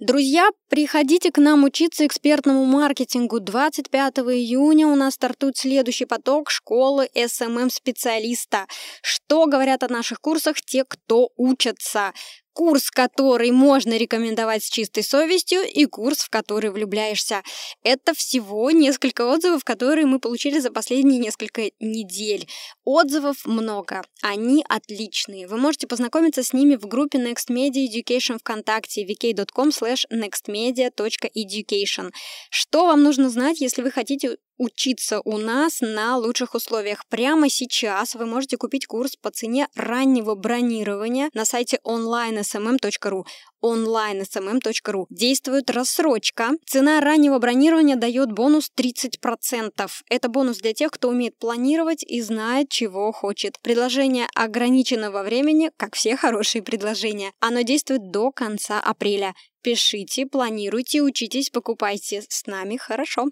Друзья, приходите к нам учиться экспертному маркетингу. 25 июня у нас стартует следующий поток школы SMM-специалиста. Что говорят о наших курсах те, кто учатся? Курс, который можно рекомендовать с чистой совестью, и курс, в который влюбляешься. Это всего несколько отзывов, которые мы получили за последние несколько недель. Отзывов много, они отличные. Вы можете познакомиться с ними в группе Next Media Education ВКонтакте vk.com slash nextmedia.education. Что вам нужно знать, если вы хотите учиться у нас на лучших условиях. Прямо сейчас вы можете купить курс по цене раннего бронирования на сайте onlinesmm.ru onlinesmm.ru. Действует рассрочка. Цена раннего бронирования дает бонус 30%. Это бонус для тех, кто умеет планировать и знает, чего хочет. Предложение ограниченного времени, как все хорошие предложения. Оно действует до конца апреля. Пишите, планируйте, учитесь, покупайте. С нами хорошо.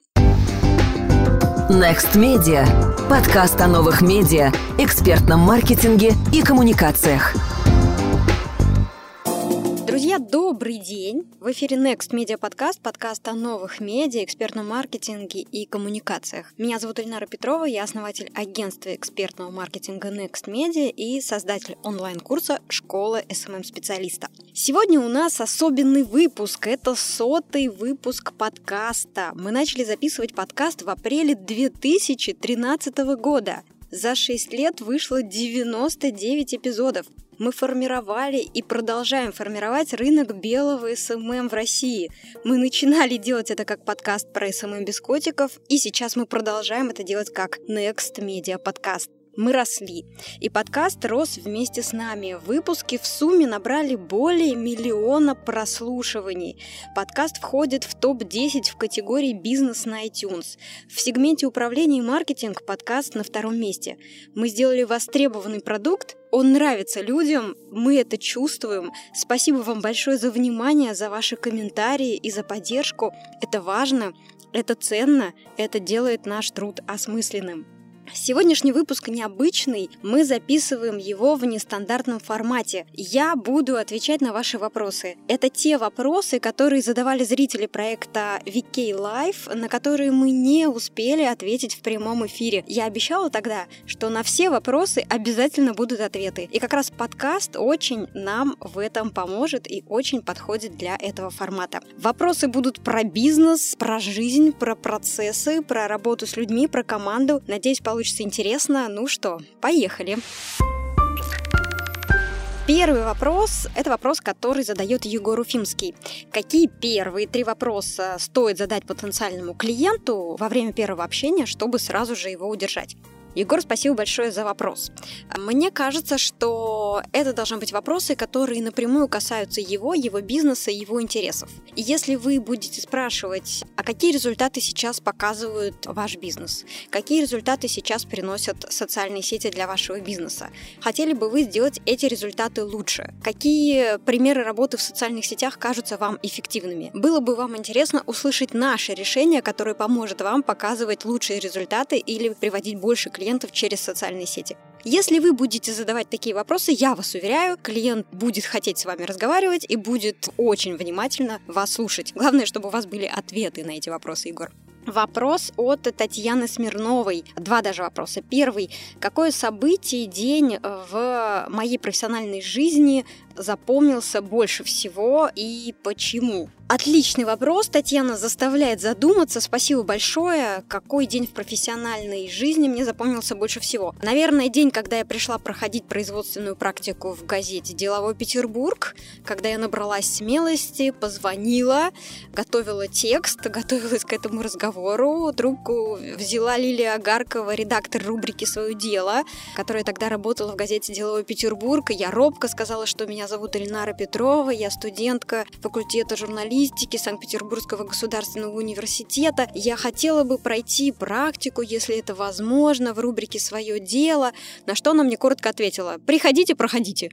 Next Media. Подкаст о новых медиа, экспертном маркетинге и коммуникациях. Друзья, добрый день! В эфире Next Media Podcast, подкаст о новых медиа, экспертном маркетинге и коммуникациях. Меня зовут Ильнара Петрова, я основатель агентства экспертного маркетинга Next Media и создатель онлайн-курса «Школа SMM-специалиста». Сегодня у нас особенный выпуск, это сотый выпуск подкаста. Мы начали записывать подкаст в апреле 2013 года. За 6 лет вышло 99 эпизодов мы формировали и продолжаем формировать рынок белого SMM в России. Мы начинали делать это как подкаст про SMM без котиков, и сейчас мы продолжаем это делать как Next Media подкаст мы росли. И подкаст рос вместе с нами. Выпуски в сумме набрали более миллиона прослушиваний. Подкаст входит в топ-10 в категории «Бизнес» на iTunes. В сегменте управления и маркетинг подкаст на втором месте. Мы сделали востребованный продукт, он нравится людям, мы это чувствуем. Спасибо вам большое за внимание, за ваши комментарии и за поддержку. Это важно, это ценно, это делает наш труд осмысленным. Сегодняшний выпуск необычный, мы записываем его в нестандартном формате. Я буду отвечать на ваши вопросы. Это те вопросы, которые задавали зрители проекта VK Live, на которые мы не успели ответить в прямом эфире. Я обещала тогда, что на все вопросы обязательно будут ответы. И как раз подкаст очень нам в этом поможет и очень подходит для этого формата. Вопросы будут про бизнес, про жизнь, про процессы, про работу с людьми, про команду. Надеюсь, получится получится интересно. Ну что, поехали. Первый вопрос – это вопрос, который задает Егор Уфимский. Какие первые три вопроса стоит задать потенциальному клиенту во время первого общения, чтобы сразу же его удержать? Егор, спасибо большое за вопрос. Мне кажется, что это должны быть вопросы, которые напрямую касаются его, его бизнеса, его интересов. И если вы будете спрашивать, а какие результаты сейчас показывают ваш бизнес, какие результаты сейчас приносят социальные сети для вашего бизнеса, хотели бы вы сделать эти результаты лучше, какие примеры работы в социальных сетях кажутся вам эффективными. Было бы вам интересно услышать наше решение, которое поможет вам показывать лучшие результаты или приводить больше клиентов клиентов через социальные сети. Если вы будете задавать такие вопросы, я вас уверяю, клиент будет хотеть с вами разговаривать и будет очень внимательно вас слушать. Главное, чтобы у вас были ответы на эти вопросы, Егор. Вопрос от Татьяны Смирновой. Два даже вопроса. Первый. Какое событие, день в моей профессиональной жизни запомнился больше всего и почему? Отличный вопрос, Татьяна заставляет задуматься. Спасибо большое. Какой день в профессиональной жизни мне запомнился больше всего? Наверное, день, когда я пришла проходить производственную практику в газете «Деловой Петербург», когда я набралась смелости, позвонила, готовила текст, готовилась к этому разговору. Трубку взяла Лилия Агаркова, редактор рубрики «Свое дело», которая тогда работала в газете «Деловой Петербург». Я робко сказала, что меня зовут Ильнара Петрова, я студентка факультета журналистики Санкт-Петербургского государственного университета. Я хотела бы пройти практику, если это возможно, в рубрике «Свое дело», на что она мне коротко ответила «Приходите, проходите».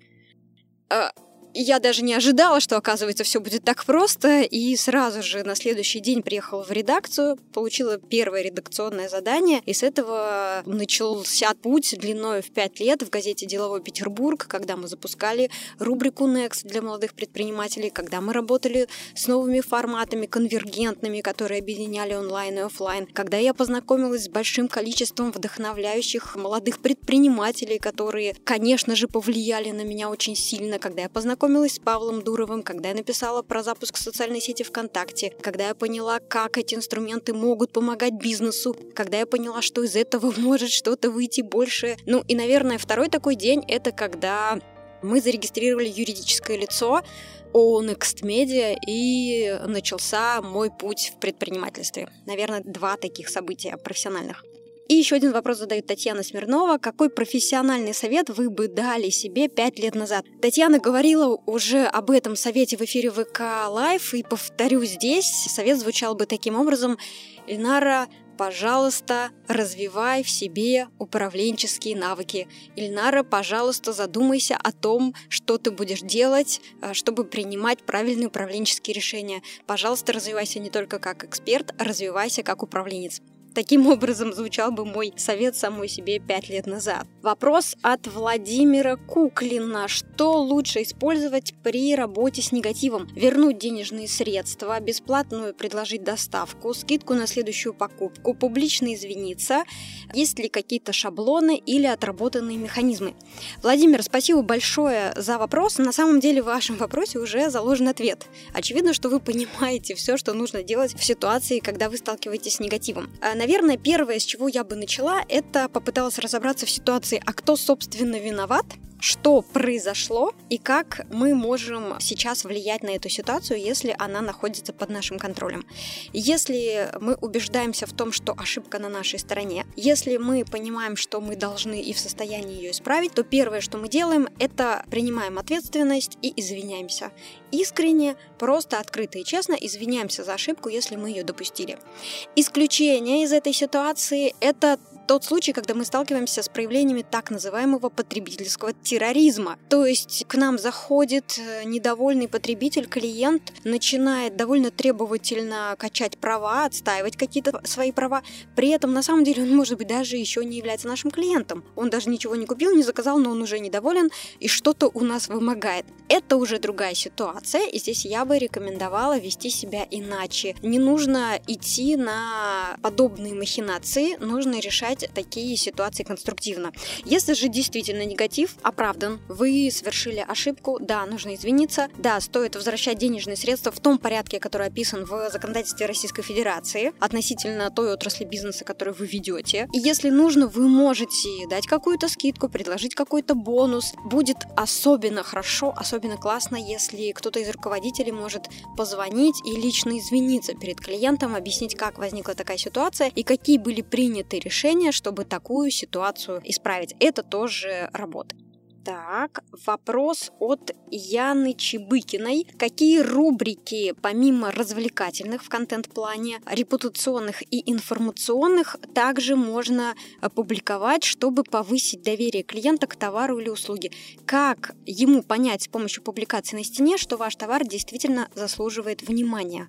Я даже не ожидала, что, оказывается, все будет так просто, и сразу же на следующий день приехала в редакцию, получила первое редакционное задание, и с этого начался путь длиной в пять лет в газете «Деловой Петербург», когда мы запускали рубрику Next для молодых предпринимателей, когда мы работали с новыми форматами, конвергентными, которые объединяли онлайн и офлайн, когда я познакомилась с большим количеством вдохновляющих молодых предпринимателей, которые, конечно же, повлияли на меня очень сильно, когда я познакомилась с Павлом Дуровым, когда я написала про запуск социальной сети ВКонтакте, когда я поняла, как эти инструменты могут помогать бизнесу, когда я поняла, что из этого может что-то выйти больше. Ну и, наверное, второй такой день — это когда мы зарегистрировали юридическое лицо ООО Next Media и начался мой путь в предпринимательстве. Наверное, два таких события профессиональных. И еще один вопрос задает Татьяна Смирнова. Какой профессиональный совет вы бы дали себе пять лет назад? Татьяна говорила уже об этом совете в эфире ВК Live, и повторю здесь, совет звучал бы таким образом. Ильнара, пожалуйста, развивай в себе управленческие навыки. Ильнара, пожалуйста, задумайся о том, что ты будешь делать, э, чтобы принимать правильные управленческие решения. Пожалуйста, развивайся не только как эксперт, развивайся как управленец. Таким образом звучал бы мой совет самой себе пять лет назад. Вопрос от Владимира Куклина. Что лучше использовать при работе с негативом? Вернуть денежные средства, бесплатную предложить доставку, скидку на следующую покупку, публично извиниться? Есть ли какие-то шаблоны или отработанные механизмы? Владимир, спасибо большое за вопрос. На самом деле в вашем вопросе уже заложен ответ. Очевидно, что вы понимаете все, что нужно делать в ситуации, когда вы сталкиваетесь с негативом. Наверное, первое, с чего я бы начала, это попыталась разобраться в ситуации, а кто, собственно, виноват, что произошло и как мы можем сейчас влиять на эту ситуацию, если она находится под нашим контролем. Если мы убеждаемся в том, что ошибка на нашей стороне, если мы понимаем, что мы должны и в состоянии ее исправить, то первое, что мы делаем, это принимаем ответственность и извиняемся. Искренне, просто открыто и честно извиняемся за ошибку, если мы ее допустили. Исключение из этой ситуации – это тот случай, когда мы сталкиваемся с проявлениями так называемого потребительского терроризма. То есть к нам заходит э, недовольный потребитель, клиент, начинает довольно требовательно качать права, отстаивать какие-то свои права. При этом, на самом деле, он, может быть, даже еще не является нашим клиентом. Он даже ничего не купил, не заказал, но он уже недоволен и что-то у нас вымогает. Это уже другая ситуация, и здесь я бы рекомендовала вести себя иначе. Не нужно идти на подобные махинации, нужно решать решать такие ситуации конструктивно. Если же действительно негатив оправдан, вы совершили ошибку, да, нужно извиниться, да, стоит возвращать денежные средства в том порядке, который описан в законодательстве Российской Федерации относительно той отрасли бизнеса, которую вы ведете. И если нужно, вы можете дать какую-то скидку, предложить какой-то бонус. Будет особенно хорошо, особенно классно, если кто-то из руководителей может позвонить и лично извиниться перед клиентом, объяснить, как возникла такая ситуация и какие были приняты решения, решения, чтобы такую ситуацию исправить. Это тоже работа. Так, вопрос от Яны Чебыкиной. Какие рубрики, помимо развлекательных в контент-плане, репутационных и информационных, также можно публиковать, чтобы повысить доверие клиента к товару или услуге? Как ему понять с помощью публикации на стене, что ваш товар действительно заслуживает внимания?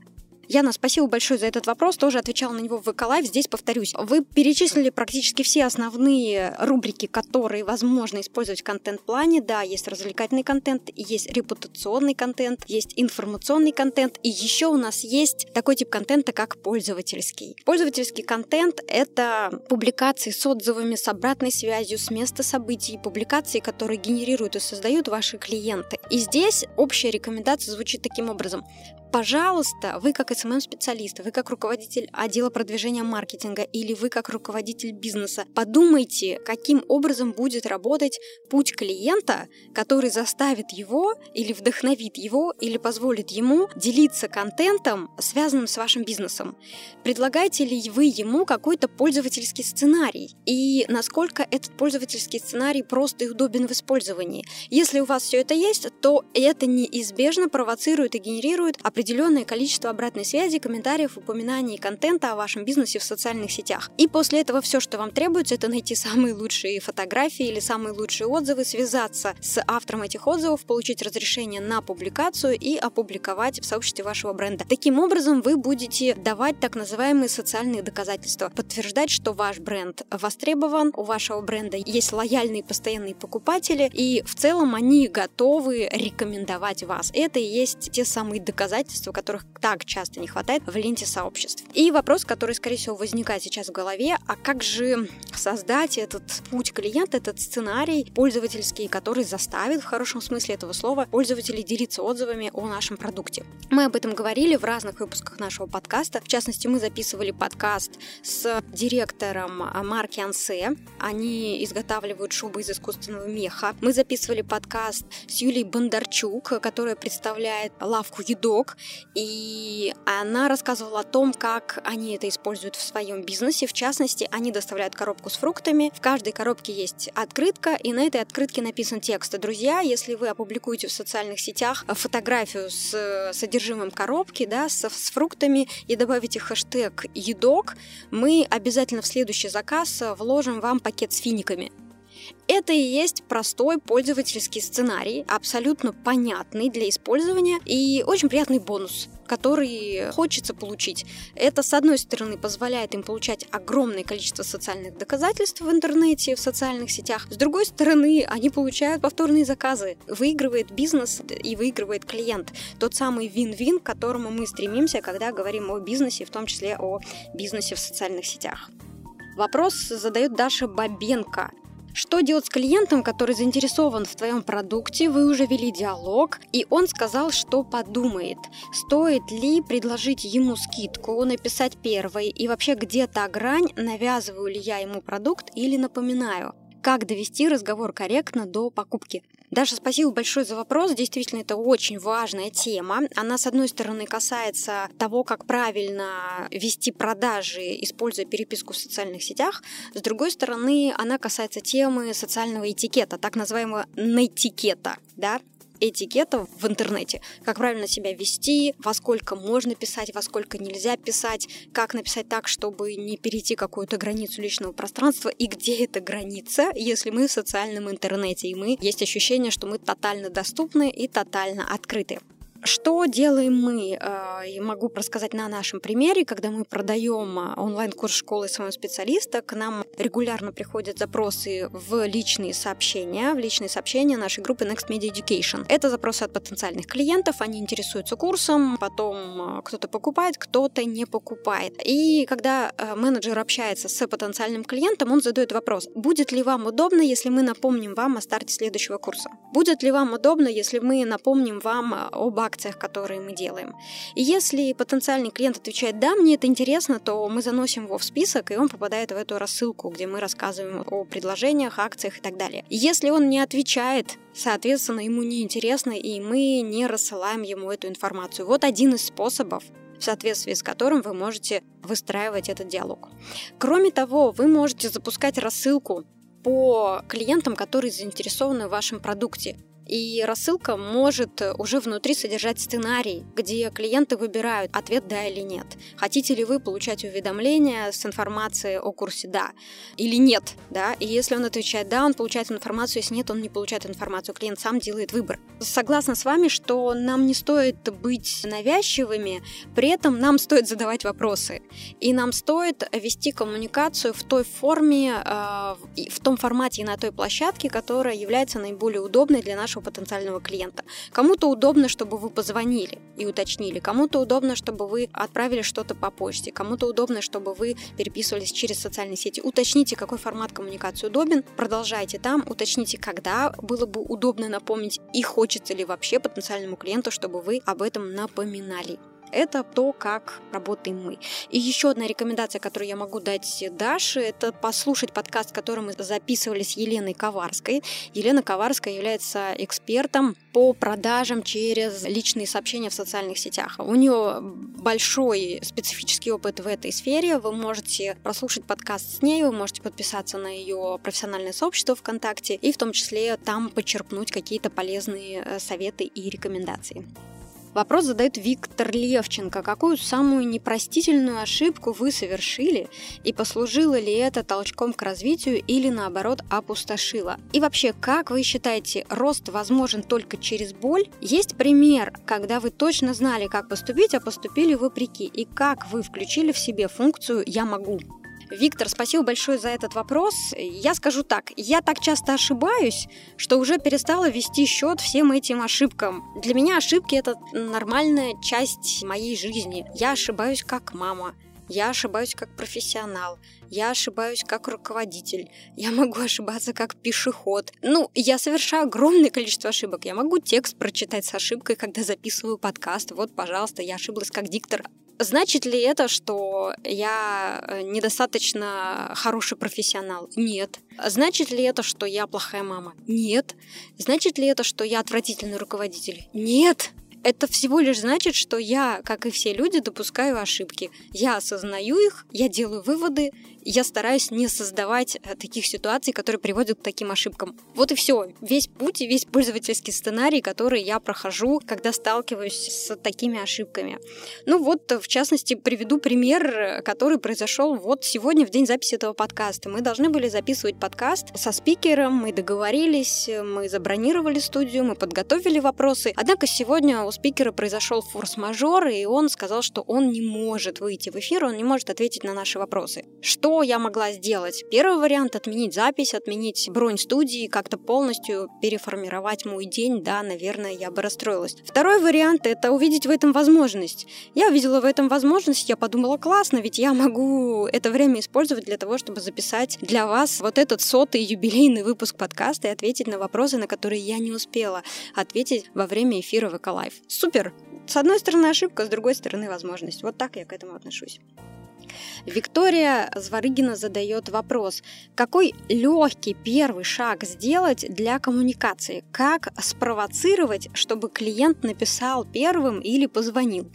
Яна, спасибо большое за этот вопрос. Тоже отвечала на него в ВК Лайв. Здесь повторюсь. Вы перечислили практически все основные рубрики, которые возможно использовать в контент-плане. Да, есть развлекательный контент, есть репутационный контент, есть информационный контент. И еще у нас есть такой тип контента, как пользовательский. Пользовательский контент — это публикации с отзывами, с обратной связью, с места событий, публикации, которые генерируют и создают ваши клиенты. И здесь общая рекомендация звучит таким образом. Пожалуйста, вы как SMM-специалист, вы как руководитель отдела продвижения маркетинга или вы как руководитель бизнеса, подумайте, каким образом будет работать путь клиента, который заставит его или вдохновит его или позволит ему делиться контентом, связанным с вашим бизнесом. Предлагаете ли вы ему какой-то пользовательский сценарий? И насколько этот пользовательский сценарий просто и удобен в использовании? Если у вас все это есть, то это неизбежно провоцирует и генерирует определенное количество обратной связи, комментариев, упоминаний и контента о вашем бизнесе в социальных сетях. И после этого все, что вам требуется, это найти самые лучшие фотографии или самые лучшие отзывы, связаться с автором этих отзывов, получить разрешение на публикацию и опубликовать в сообществе вашего бренда. Таким образом, вы будете давать так называемые социальные доказательства, подтверждать, что ваш бренд востребован, у вашего бренда есть лояльные постоянные покупатели, и в целом они готовы рекомендовать вас. Это и есть те самые доказательства, которых так часто не хватает в ленте сообществ. И вопрос, который, скорее всего, возникает сейчас в голове, а как же создать этот путь клиента, этот сценарий пользовательский, который заставит, в хорошем смысле этого слова, пользователей делиться отзывами о нашем продукте. Мы об этом говорили в разных выпусках нашего подкаста. В частности, мы записывали подкаст с директором марки Ансе. Они изготавливают шубы из искусственного меха. Мы записывали подкаст с Юлией Бондарчук, которая представляет лавку «Едок», и она рассказывала о том, как они это используют в своем бизнесе. В частности, они доставляют коробку с фруктами. В каждой коробке есть открытка, и на этой открытке написан текст. Друзья, если вы опубликуете в социальных сетях фотографию с содержимым коробки, да, с, с фруктами и добавите хэштег «Едок», мы обязательно в следующий заказ вложим вам пакет с финиками. Это и есть простой пользовательский сценарий, абсолютно понятный для использования и очень приятный бонус который хочется получить. Это, с одной стороны, позволяет им получать огромное количество социальных доказательств в интернете, в социальных сетях. С другой стороны, они получают повторные заказы. Выигрывает бизнес и выигрывает клиент. Тот самый вин-вин, к которому мы стремимся, когда говорим о бизнесе, в том числе о бизнесе в социальных сетях. Вопрос задает Даша Бабенко. Что делать с клиентом, который заинтересован в твоем продукте, вы уже вели диалог, и он сказал, что подумает, стоит ли предложить ему скидку, написать первой, и вообще где то грань, навязываю ли я ему продукт или напоминаю. Как довести разговор корректно до покупки? Даша, спасибо большое за вопрос. Действительно, это очень важная тема. Она, с одной стороны, касается того, как правильно вести продажи, используя переписку в социальных сетях. С другой стороны, она касается темы социального этикета, так называемого нетикета. Да? Этикета в интернете, как правильно себя вести, во сколько можно писать, во сколько нельзя писать, как написать так, чтобы не перейти какую-то границу личного пространства и где эта граница, если мы в социальном интернете, и мы есть ощущение, что мы тотально доступны и тотально открыты. Что делаем мы? А, и могу рассказать на нашем примере, когда мы продаем а, онлайн-курс школы своего специалиста, к нам регулярно приходят запросы в личные сообщения, в личные сообщения нашей группы Next Media Education. Это запросы от потенциальных клиентов, они интересуются курсом, потом а, кто-то покупает, кто-то не покупает. И когда менеджер общается с потенциальным клиентом, он задает вопрос, будет ли вам удобно, если мы напомним вам о старте следующего курса? Будет ли вам удобно, если мы напомним вам об акциях, которые мы делаем. И если потенциальный клиент отвечает «да, мне это интересно», то мы заносим его в список, и он попадает в эту рассылку, где мы рассказываем о предложениях, акциях и так далее. Если он не отвечает, соответственно, ему не интересно, и мы не рассылаем ему эту информацию. Вот один из способов в соответствии с которым вы можете выстраивать этот диалог. Кроме того, вы можете запускать рассылку по клиентам, которые заинтересованы в вашем продукте. И рассылка может уже внутри содержать сценарий, где клиенты выбирают ответ «да» или «нет». Хотите ли вы получать уведомления с информацией о курсе «да» или «нет». Да? И если он отвечает «да», он получает информацию, если нет, он не получает информацию. Клиент сам делает выбор. Согласна с вами, что нам не стоит быть навязчивыми, при этом нам стоит задавать вопросы. И нам стоит вести коммуникацию в той форме, э, в том формате и на той площадке, которая является наиболее удобной для нашего вашего потенциального клиента. Кому-то удобно, чтобы вы позвонили и уточнили, кому-то удобно, чтобы вы отправили что-то по почте, кому-то удобно, чтобы вы переписывались через социальные сети. Уточните, какой формат коммуникации удобен, продолжайте там, уточните, когда было бы удобно напомнить и хочется ли вообще потенциальному клиенту, чтобы вы об этом напоминали. Это то, как работаем мы. И еще одна рекомендация, которую я могу дать Даше, это послушать подкаст, который мы записывали с Еленой Коварской. Елена Коварская является экспертом по продажам через личные сообщения в социальных сетях. У нее большой специфический опыт в этой сфере. Вы можете прослушать подкаст с ней, вы можете подписаться на ее профессиональное сообщество ВКонтакте и в том числе там подчеркнуть какие-то полезные э, советы и рекомендации. Вопрос задает Виктор Левченко. Какую самую непростительную ошибку вы совершили и послужило ли это толчком к развитию или наоборот опустошило? И вообще, как вы считаете, рост возможен только через боль? Есть пример, когда вы точно знали, как поступить, а поступили вопреки, и как вы включили в себе функцию «я могу»? Виктор, спасибо большое за этот вопрос. Я скажу так, я так часто ошибаюсь, что уже перестала вести счет всем этим ошибкам. Для меня ошибки это нормальная часть моей жизни. Я ошибаюсь как мама, я ошибаюсь как профессионал, я ошибаюсь как руководитель, я могу ошибаться как пешеход. Ну, я совершаю огромное количество ошибок. Я могу текст прочитать с ошибкой, когда записываю подкаст. Вот, пожалуйста, я ошиблась как диктор. Значит ли это, что я э, недостаточно хороший профессионал? Нет. Значит ли это, что я плохая мама? Нет. Значит ли это, что я отвратительный руководитель? Нет. Это всего лишь значит, что я, как и все люди, допускаю ошибки. Я осознаю их, я делаю выводы, я стараюсь не создавать э, таких ситуаций, которые приводят к таким ошибкам. Вот и все. Весь путь и весь пользовательский сценарий, который я прохожу, когда сталкиваюсь с такими ошибками. Ну вот, в частности, приведу пример, который произошел вот сегодня, в день записи этого подкаста. Мы должны были записывать подкаст со спикером, мы договорились, мы забронировали студию, мы подготовили вопросы. Однако сегодня у спикера произошел форс-мажор, и он сказал, что он не может выйти в эфир, он не может ответить на наши вопросы. Что я могла сделать? Первый вариант — отменить запись, отменить бронь студии, как-то полностью переформировать мой день, да, наверное, я бы расстроилась. Второй вариант — это увидеть в этом возможность. Я увидела в этом возможность, я подумала, классно, ведь я могу это время использовать для того, чтобы записать для вас вот этот сотый юбилейный выпуск подкаста и ответить на вопросы, на которые я не успела ответить во время эфира ВК Live. Супер! С одной стороны ошибка, с другой стороны возможность. Вот так я к этому отношусь. Виктория Зварыгина задает вопрос, какой легкий первый шаг сделать для коммуникации? Как спровоцировать, чтобы клиент написал первым или позвонил?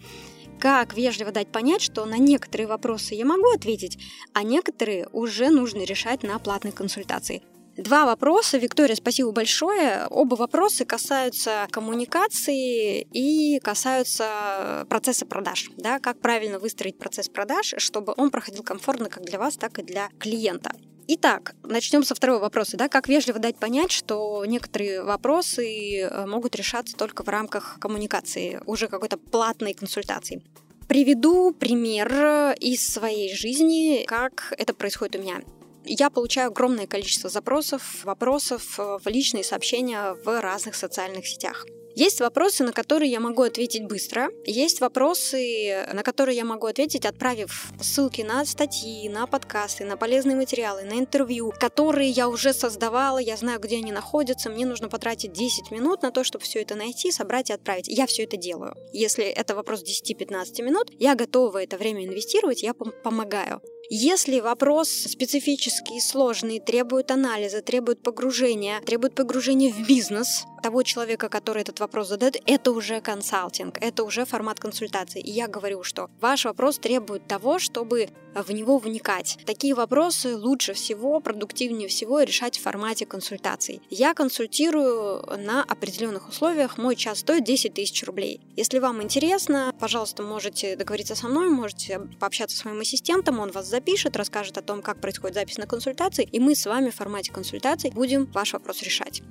Как вежливо дать понять, что на некоторые вопросы я могу ответить, а некоторые уже нужно решать на платной консультации? Два вопроса. Виктория, спасибо большое. Оба вопроса касаются коммуникации и касаются процесса продаж. Да, как правильно выстроить процесс продаж, чтобы он проходил комфортно как для вас, так и для клиента. Итак, начнем со второго вопроса. Да? Как вежливо дать понять, что некоторые вопросы э, могут решаться только в рамках коммуникации, уже какой-то платной консультации. Приведу пример из своей жизни, как это происходит у меня. Я получаю огромное количество запросов, вопросов э, в личные сообщения в разных социальных сетях. Есть вопросы, на которые я могу ответить быстро. Есть вопросы, на которые я могу ответить, отправив ссылки на статьи, на подкасты, на полезные материалы, на интервью, которые я уже создавала, я знаю, где они находятся. Мне нужно потратить 10 минут на то, чтобы все это найти, собрать и отправить. Я все это делаю. Если это вопрос 10-15 минут, я готова это время инвестировать, я пом- помогаю. Если вопрос специфический сложный, требует анализа, требует погружения, требует погружения в бизнес того человека, который этот вопрос задает, это уже консалтинг, это уже формат консультации. И я говорю, что ваш вопрос требует того, чтобы в него вникать. Такие вопросы лучше всего, продуктивнее всего решать в формате консультаций. Я консультирую на определенных условиях. Мой час стоит 10 тысяч рублей. Если вам интересно, пожалуйста, можете договориться со мной, можете пообщаться с моим ассистентом, он вас запишет, расскажет о том, как происходит запись на консультации, и мы с вами в формате консультаций будем ваш вопрос решать.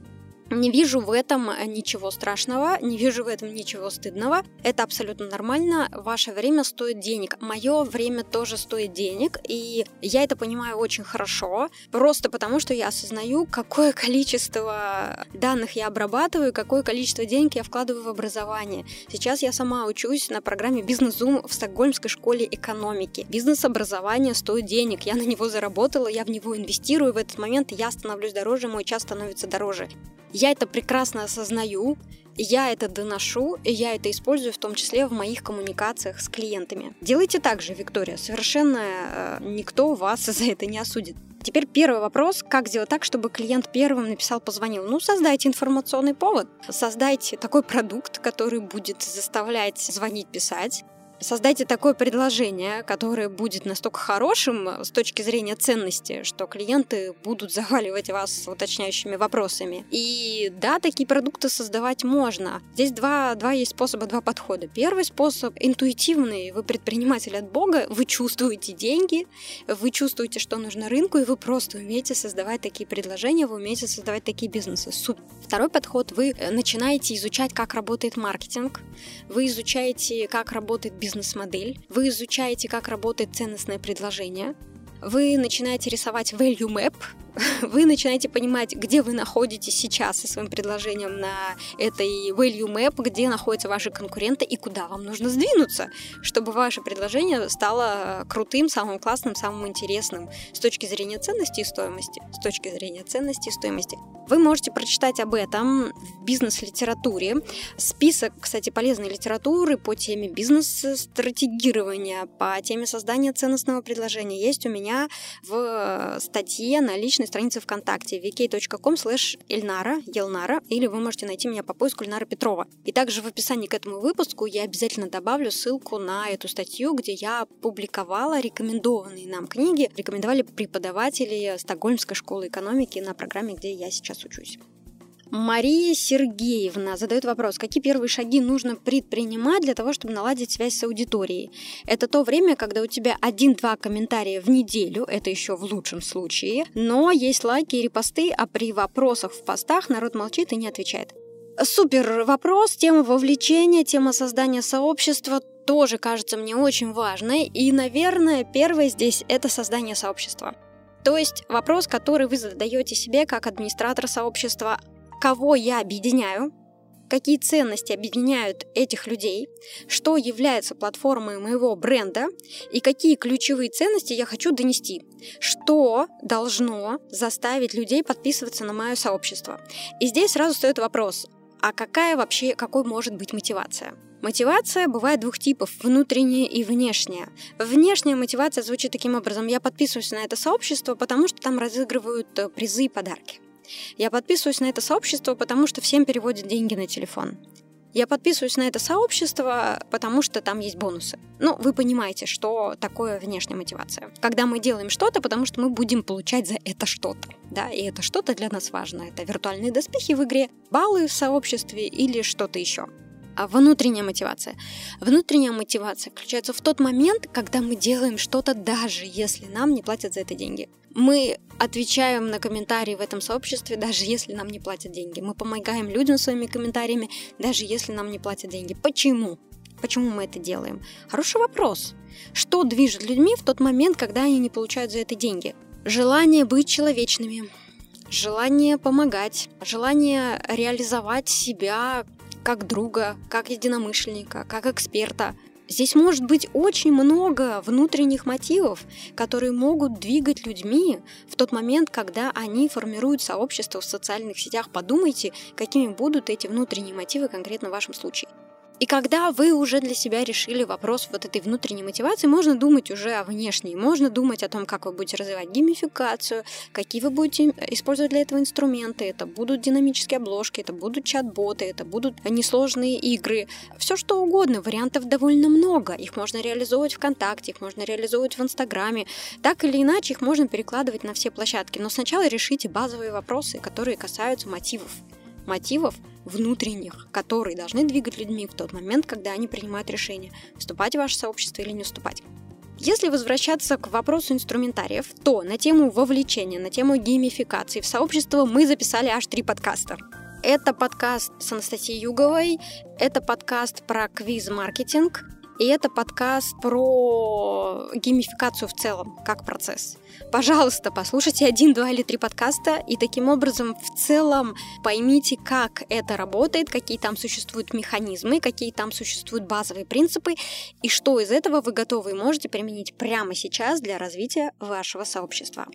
Не вижу в этом э, ничего страшного, не вижу в этом ничего стыдного. Это абсолютно нормально. Ваше время стоит денег. Мое время тоже стоит денег, и я это понимаю очень хорошо, просто потому что я осознаю, какое количество данных я обрабатываю, какое количество денег я вкладываю в образование. Сейчас я сама учусь на программе Бизнес-Зум в Стокгольмской школе экономики. Бизнес-образование стоит денег, я на него заработала, я в него инвестирую, в этот момент я становлюсь дороже, мой час становится дороже. Я это прекрасно осознаю, я это доношу, и я это использую в том числе в моих коммуникациях с клиентами. Делайте так же, Виктория. Совершенно э, никто вас за это не осудит. Теперь первый вопрос, как сделать так, чтобы клиент первым написал, позвонил. Ну, создайте информационный повод, создайте такой продукт, который будет заставлять звонить, писать, Создайте такое предложение, которое будет настолько хорошим с точки зрения ценности, что клиенты будут заваливать вас уточняющими вопросами. И да, такие продукты создавать можно. Здесь два, два есть способа, два подхода. Первый способ интуитивный. Вы предприниматель от Бога, вы чувствуете деньги, вы чувствуете, что нужно рынку, и вы просто умеете создавать такие предложения, вы умеете создавать такие бизнесы. Супер. Второй подход. Вы начинаете изучать, как работает маркетинг, вы изучаете, как работает бизнес бизнес-модель, вы изучаете, как работает ценностное предложение, вы начинаете рисовать value map, вы начинаете понимать, где вы находитесь сейчас со своим предложением на этой value map, где находятся ваши конкуренты и куда вам нужно сдвинуться, чтобы ваше предложение стало крутым, самым классным, самым интересным с точки зрения ценности и стоимости. С точки зрения ценности и стоимости. Вы можете прочитать об этом в бизнес-литературе. Список, кстати, полезной литературы по теме бизнес-стратегирования, по теме создания ценностного предложения есть у меня в статье на личной странице ВКонтакте vk.com slash Эльнара, Елнара, или вы можете найти меня по поиску Эльнара Петрова. И также в описании к этому выпуску я обязательно добавлю ссылку на эту статью, где я публиковала рекомендованные нам книги, рекомендовали преподаватели Стокгольмской школы экономики на программе, где я сейчас учусь. Мария Сергеевна задает вопрос, какие первые шаги нужно предпринимать для того, чтобы наладить связь с аудиторией? Это то время, когда у тебя один-два комментария в неделю, это еще в лучшем случае, но есть лайки и репосты, а при вопросах в постах народ молчит и не отвечает. Супер вопрос, тема вовлечения, тема создания сообщества тоже кажется мне очень важной. И, наверное, первое здесь – это создание сообщества. То есть вопрос, который вы задаете себе как администратор сообщества, кого я объединяю, какие ценности объединяют этих людей, что является платформой моего бренда и какие ключевые ценности я хочу донести, что должно заставить людей подписываться на мое сообщество. И здесь сразу встает вопрос, а какая вообще, какой может быть мотивация? Мотивация бывает двух типов – внутренняя и внешняя. Внешняя мотивация звучит таким образом. Я подписываюсь на это сообщество, потому что там разыгрывают э, призы и подарки. Я подписываюсь на это сообщество, потому что всем переводят деньги на телефон. Я подписываюсь на это сообщество, потому что там есть бонусы. Ну, вы понимаете, что такое внешняя мотивация. Когда мы делаем что-то, потому что мы будем получать за это что-то. Да, и это что-то для нас важно. Это виртуальные доспехи в игре, баллы в сообществе или что-то еще. А внутренняя мотивация. Внутренняя мотивация включается в тот момент, когда мы делаем что-то, даже если нам не платят за это деньги. Мы отвечаем на комментарии в этом сообществе, даже если нам не платят деньги. Мы помогаем людям своими комментариями, даже если нам не платят деньги. Почему? Почему мы это делаем? Хороший вопрос. Что движет людьми в тот момент, когда они не получают за это деньги? Желание быть человечными, желание помогать, желание реализовать себя как друга, как единомышленника, как эксперта – Здесь может быть очень много внутренних мотивов, которые могут двигать людьми в тот момент, когда они формируют сообщество в социальных сетях. Подумайте, какими будут эти внутренние мотивы конкретно в вашем случае. И когда вы уже для себя решили вопрос вот этой внутренней мотивации, можно думать уже о внешней, можно думать о том, как вы будете развивать геймификацию, какие вы будете использовать для этого инструменты. Это будут динамические обложки, это будут чат-боты, это будут несложные игры, все что угодно. Вариантов довольно много. Их можно реализовывать ВКонтакте, их можно реализовывать в Инстаграме. Так или иначе, их можно перекладывать на все площадки. Но сначала решите базовые вопросы, которые касаются мотивов мотивов внутренних, которые должны двигать людьми в тот момент, когда они принимают решение, вступать в ваше сообщество или не вступать. Если возвращаться к вопросу инструментариев, то на тему вовлечения, на тему геймификации в сообщество мы записали аж три подкаста. Это подкаст с Анастасией Юговой, это подкаст про квиз-маркетинг, и это подкаст про геймификацию в целом, как процесс. Пожалуйста, послушайте один, два или три подкаста, и таким образом в целом поймите, как это работает, какие там существуют механизмы, какие там существуют базовые принципы, и что из этого вы готовы и можете применить прямо сейчас для развития вашего сообщества.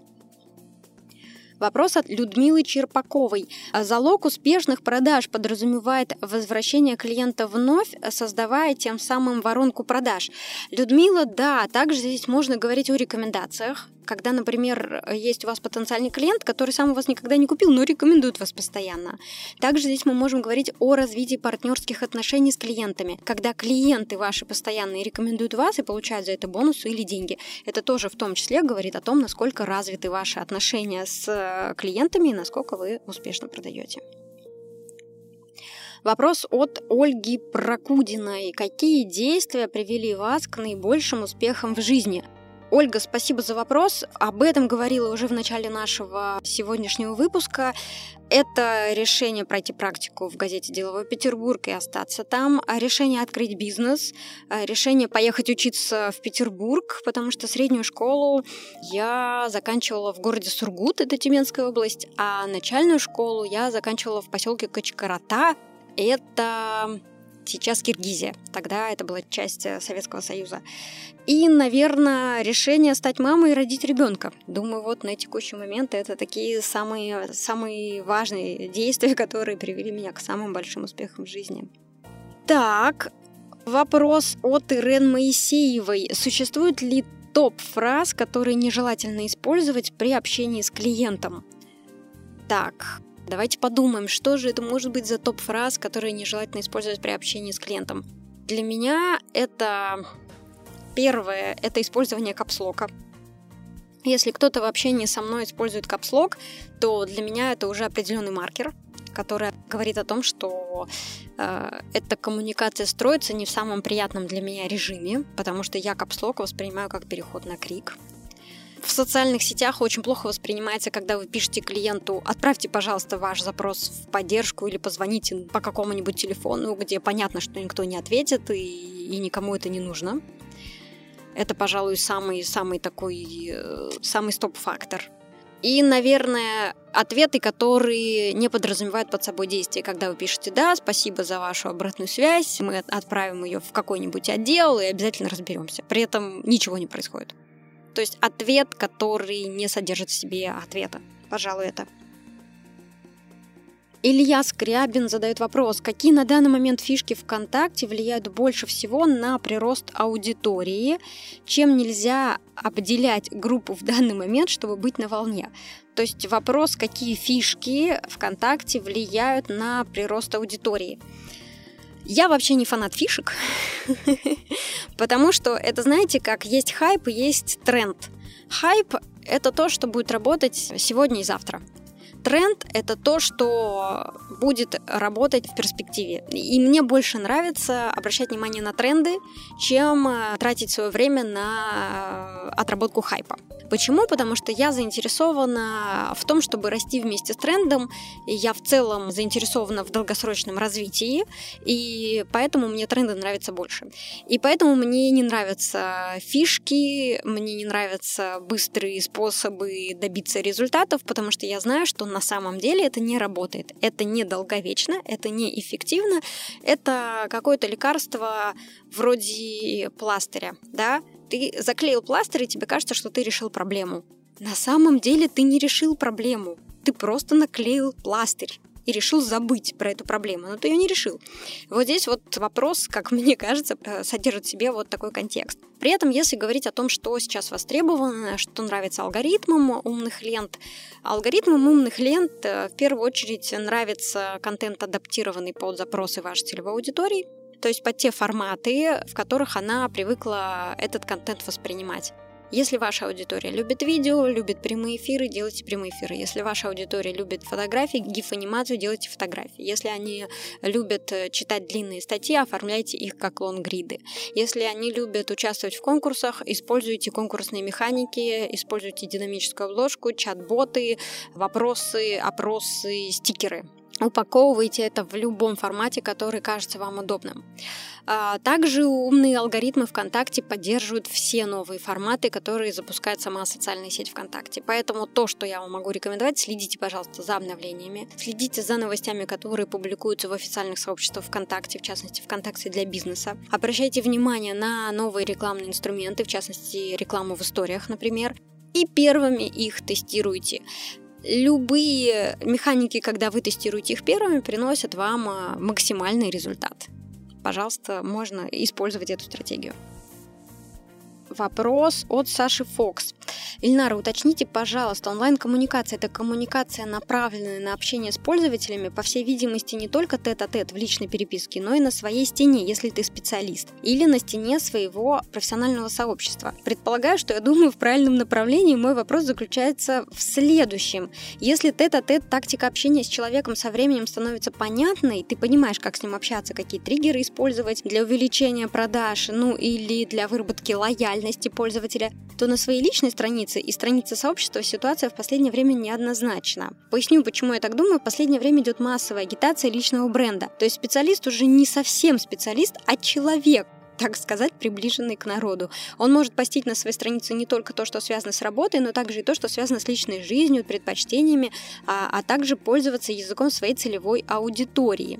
Вопрос от Людмилы Черпаковой. Залог успешных продаж подразумевает возвращение клиента вновь, создавая тем самым воронку продаж. Людмила, да, также здесь можно говорить о рекомендациях. Когда, например, есть у вас потенциальный клиент, который сам у вас никогда не купил, но рекомендует вас постоянно. Также здесь мы можем говорить о развитии партнерских отношений с клиентами, когда клиенты ваши постоянные рекомендуют вас и получают за это бонусы или деньги. Это тоже в том числе говорит о том, насколько развиты ваши отношения с э, клиентами и насколько вы успешно продаете. Вопрос от Ольги Прокудиной. Какие действия привели вас к наибольшим успехам в жизни? Ольга, спасибо за вопрос. Об этом говорила уже в начале нашего сегодняшнего выпуска. Это решение пройти практику в газете «Деловой Петербург» и остаться там, решение открыть бизнес, решение поехать учиться в Петербург, потому что среднюю школу я заканчивала в городе Сургут, это Тюменская область, а начальную школу я заканчивала в поселке Качкарата, это сейчас Киргизия. Тогда это была часть э, Советского Союза. И, наверное, решение стать мамой и родить ребенка. Думаю, вот на текущий момент это такие самые, самые важные действия, которые привели меня к самым большим успехам в жизни. Так, вопрос от Ирен Моисеевой. Существует ли топ-фраз, которые нежелательно использовать при общении с клиентом? Так, Давайте подумаем, что же это может быть за топ-фраз, которые нежелательно использовать при общении с клиентом. Для меня это первое, это использование капслока. Если кто-то в общении со мной использует капслок, то для меня это уже определенный маркер, который говорит о том, что э, эта коммуникация строится не в самом приятном для меня режиме, потому что я капслок воспринимаю как переход на крик в социальных сетях очень плохо воспринимается, когда вы пишете клиенту «отправьте, пожалуйста, ваш запрос в поддержку или позвоните по какому-нибудь телефону, где понятно, что никто не ответит и, и никому это не нужно». Это, пожалуй, самый, самый такой, э, самый стоп-фактор. И, наверное, ответы, которые не подразумевают под собой действия. Когда вы пишете «да, спасибо за вашу обратную связь», мы отправим ее в какой-нибудь отдел и обязательно разберемся. При этом ничего не происходит. То есть ответ, который не содержит в себе ответа. Пожалуй, это. Илья Скрябин задает вопрос, какие на данный момент фишки ВКонтакте влияют больше всего на прирост аудитории, чем нельзя обделять группу в данный момент, чтобы быть на волне. То есть вопрос, какие фишки ВКонтакте влияют на прирост аудитории. Я вообще не фанат фишек, потому что это, знаете, как есть хайп есть тренд. Хайп — это то, что будет работать сегодня и завтра. Тренд — это то, что будет работать в перспективе. И мне больше нравится обращать внимание на тренды, чем э, тратить свое время на отработку хайпа. Почему? Потому что я заинтересована в том, чтобы расти вместе с трендом. Я в целом заинтересована в долгосрочном развитии, и поэтому мне тренды нравятся больше. И поэтому мне не нравятся фишки, мне не нравятся быстрые способы добиться результатов, потому что я знаю, что на самом деле это не работает. Это не долговечно, это не эффективно, это какое-то лекарство вроде пластыря, да, ты заклеил пластырь, и тебе кажется, что ты решил проблему. На самом деле ты не решил проблему. Ты просто наклеил пластырь и решил забыть про эту проблему, но ты ее не решил. Вот здесь вот вопрос, как мне кажется, э, содержит в себе вот такой контекст. При этом, если говорить о том, что сейчас востребовано, что нравится алгоритмам умных лент, алгоритмам умных лент э, в первую очередь нравится контент, адаптированный под запросы вашей целевой аудитории, то есть под те форматы, в которых она привыкла этот контент воспринимать. Если ваша аудитория любит видео, любит прямые эфиры, делайте прямые эфиры. Если ваша аудитория любит фотографии, гиф-анимацию, делайте фотографии. Если они любят э, читать длинные статьи, оформляйте их как лонгриды. Если они любят участвовать в конкурсах, используйте конкурсные механики, используйте динамическую обложку, чат-боты, вопросы, опросы, стикеры упаковывайте это в любом формате, который кажется вам удобным. А, также умные алгоритмы ВКонтакте поддерживают все новые форматы, которые запускает сама социальная сеть ВКонтакте. Поэтому то, что я вам могу рекомендовать, следите, пожалуйста, за обновлениями, следите за новостями, которые публикуются в официальных сообществах ВКонтакте, в частности, ВКонтакте для бизнеса. Обращайте внимание на новые рекламные инструменты, в частности, рекламу в историях, например, и первыми их тестируйте любые механики, когда вы тестируете их первыми, приносят вам а, максимальный результат. Пожалуйста, можно использовать эту стратегию. Вопрос от Саши Фокс. Ильнара, уточните, пожалуйста, онлайн-коммуникация – это коммуникация, направленная на общение с пользователями, по всей видимости, не только тет-а-тет в личной переписке, но и на своей стене, если ты специалист, или на стене своего профессионального сообщества. Предполагаю, что я думаю в правильном направлении, мой вопрос заключается в следующем. Если тет-а-тет тактика общения с человеком со временем становится понятной, ты понимаешь, как с ним общаться, какие триггеры использовать для увеличения продаж, ну или для выработки лояльности пользователя, то на своей личной странице и странице сообщества ситуация в последнее время неоднозначна. Поясню, почему я так думаю. В последнее время идет массовая агитация личного бренда. То есть специалист уже не совсем специалист, а человек, так сказать, приближенный к народу. Он может постить на своей странице не только то, что связано с работой, но также и то, что связано с личной жизнью, предпочтениями, а, а также пользоваться языком своей целевой аудитории.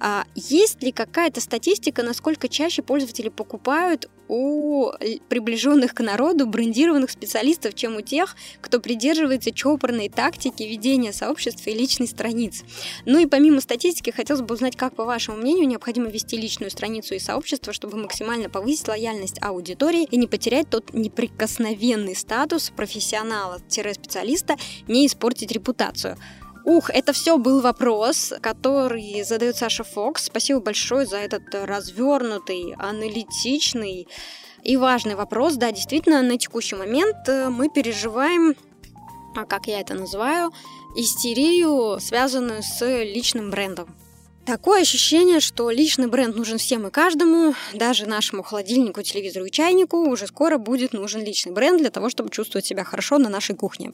А, есть ли какая-то статистика, насколько чаще пользователи покупают у приближенных к народу брендированных специалистов, чем у тех, кто придерживается чопорной тактики ведения сообщества и личной страниц. Ну и помимо статистики, хотелось бы узнать, как, по вашему мнению, необходимо вести личную страницу и сообщество, чтобы максимально повысить лояльность аудитории и не потерять тот неприкосновенный статус профессионала-специалиста, не испортить репутацию. Ух, это все был вопрос, который задает Саша Фокс. Спасибо большое за этот развернутый, аналитичный и важный вопрос. Да, действительно, на текущий момент э, мы переживаем, а как я это называю, истерию, связанную с личным брендом. Такое ощущение, что личный бренд нужен всем и каждому, даже нашему холодильнику, телевизору и чайнику уже скоро будет нужен личный бренд для того, чтобы чувствовать себя хорошо на нашей кухне.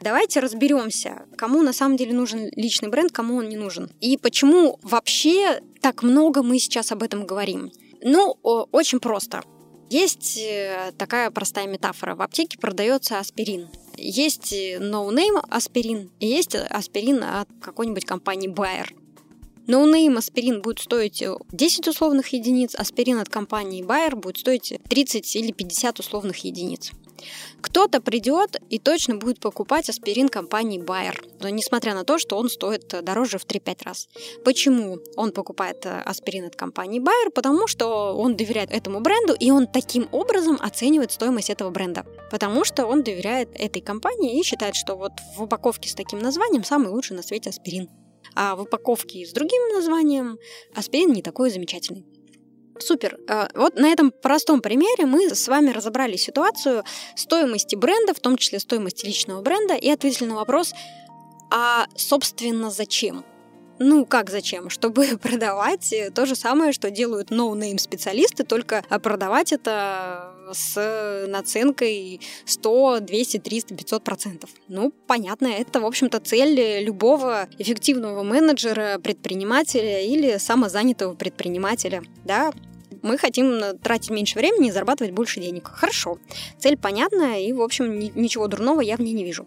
Давайте разберемся, кому на самом деле нужен личный бренд, кому он не нужен. И почему вообще так много мы сейчас об этом говорим. Ну, очень просто. Есть э, такая простая метафора. В аптеке продается аспирин. Есть э, no-name аспирин и есть аспирин от какой-нибудь компании Bayer. No-name аспирин будет стоить 10 условных единиц, аспирин от компании Bayer будет стоить 30 или 50 условных единиц. Кто-то придет и точно будет покупать аспирин компании Bayer, несмотря на то, что он стоит дороже в 3-5 раз. Почему он покупает э, аспирин от компании Bayer? Потому что он доверяет этому бренду, и он таким образом оценивает стоимость этого бренда. Потому что он доверяет этой компании и считает, что вот в упаковке с таким названием самый лучший на свете аспирин. А в упаковке с другим названием аспирин не такой замечательный. Супер. А, вот на этом простом примере мы с вами разобрали ситуацию стоимости бренда, в том числе стоимости личного бренда, и ответили на вопрос, а, собственно, зачем? Ну, как зачем? Чтобы продавать то же самое, что делают no-name специалисты, только продавать это с наценкой 100, 200, 300, 500 процентов. Ну, понятно, это, в общем-то, цель любого эффективного менеджера, предпринимателя или самозанятого предпринимателя, да, мы хотим тратить меньше времени и зарабатывать больше денег. Хорошо. Цель понятная, и, в общем, ничего дурного я в ней не вижу.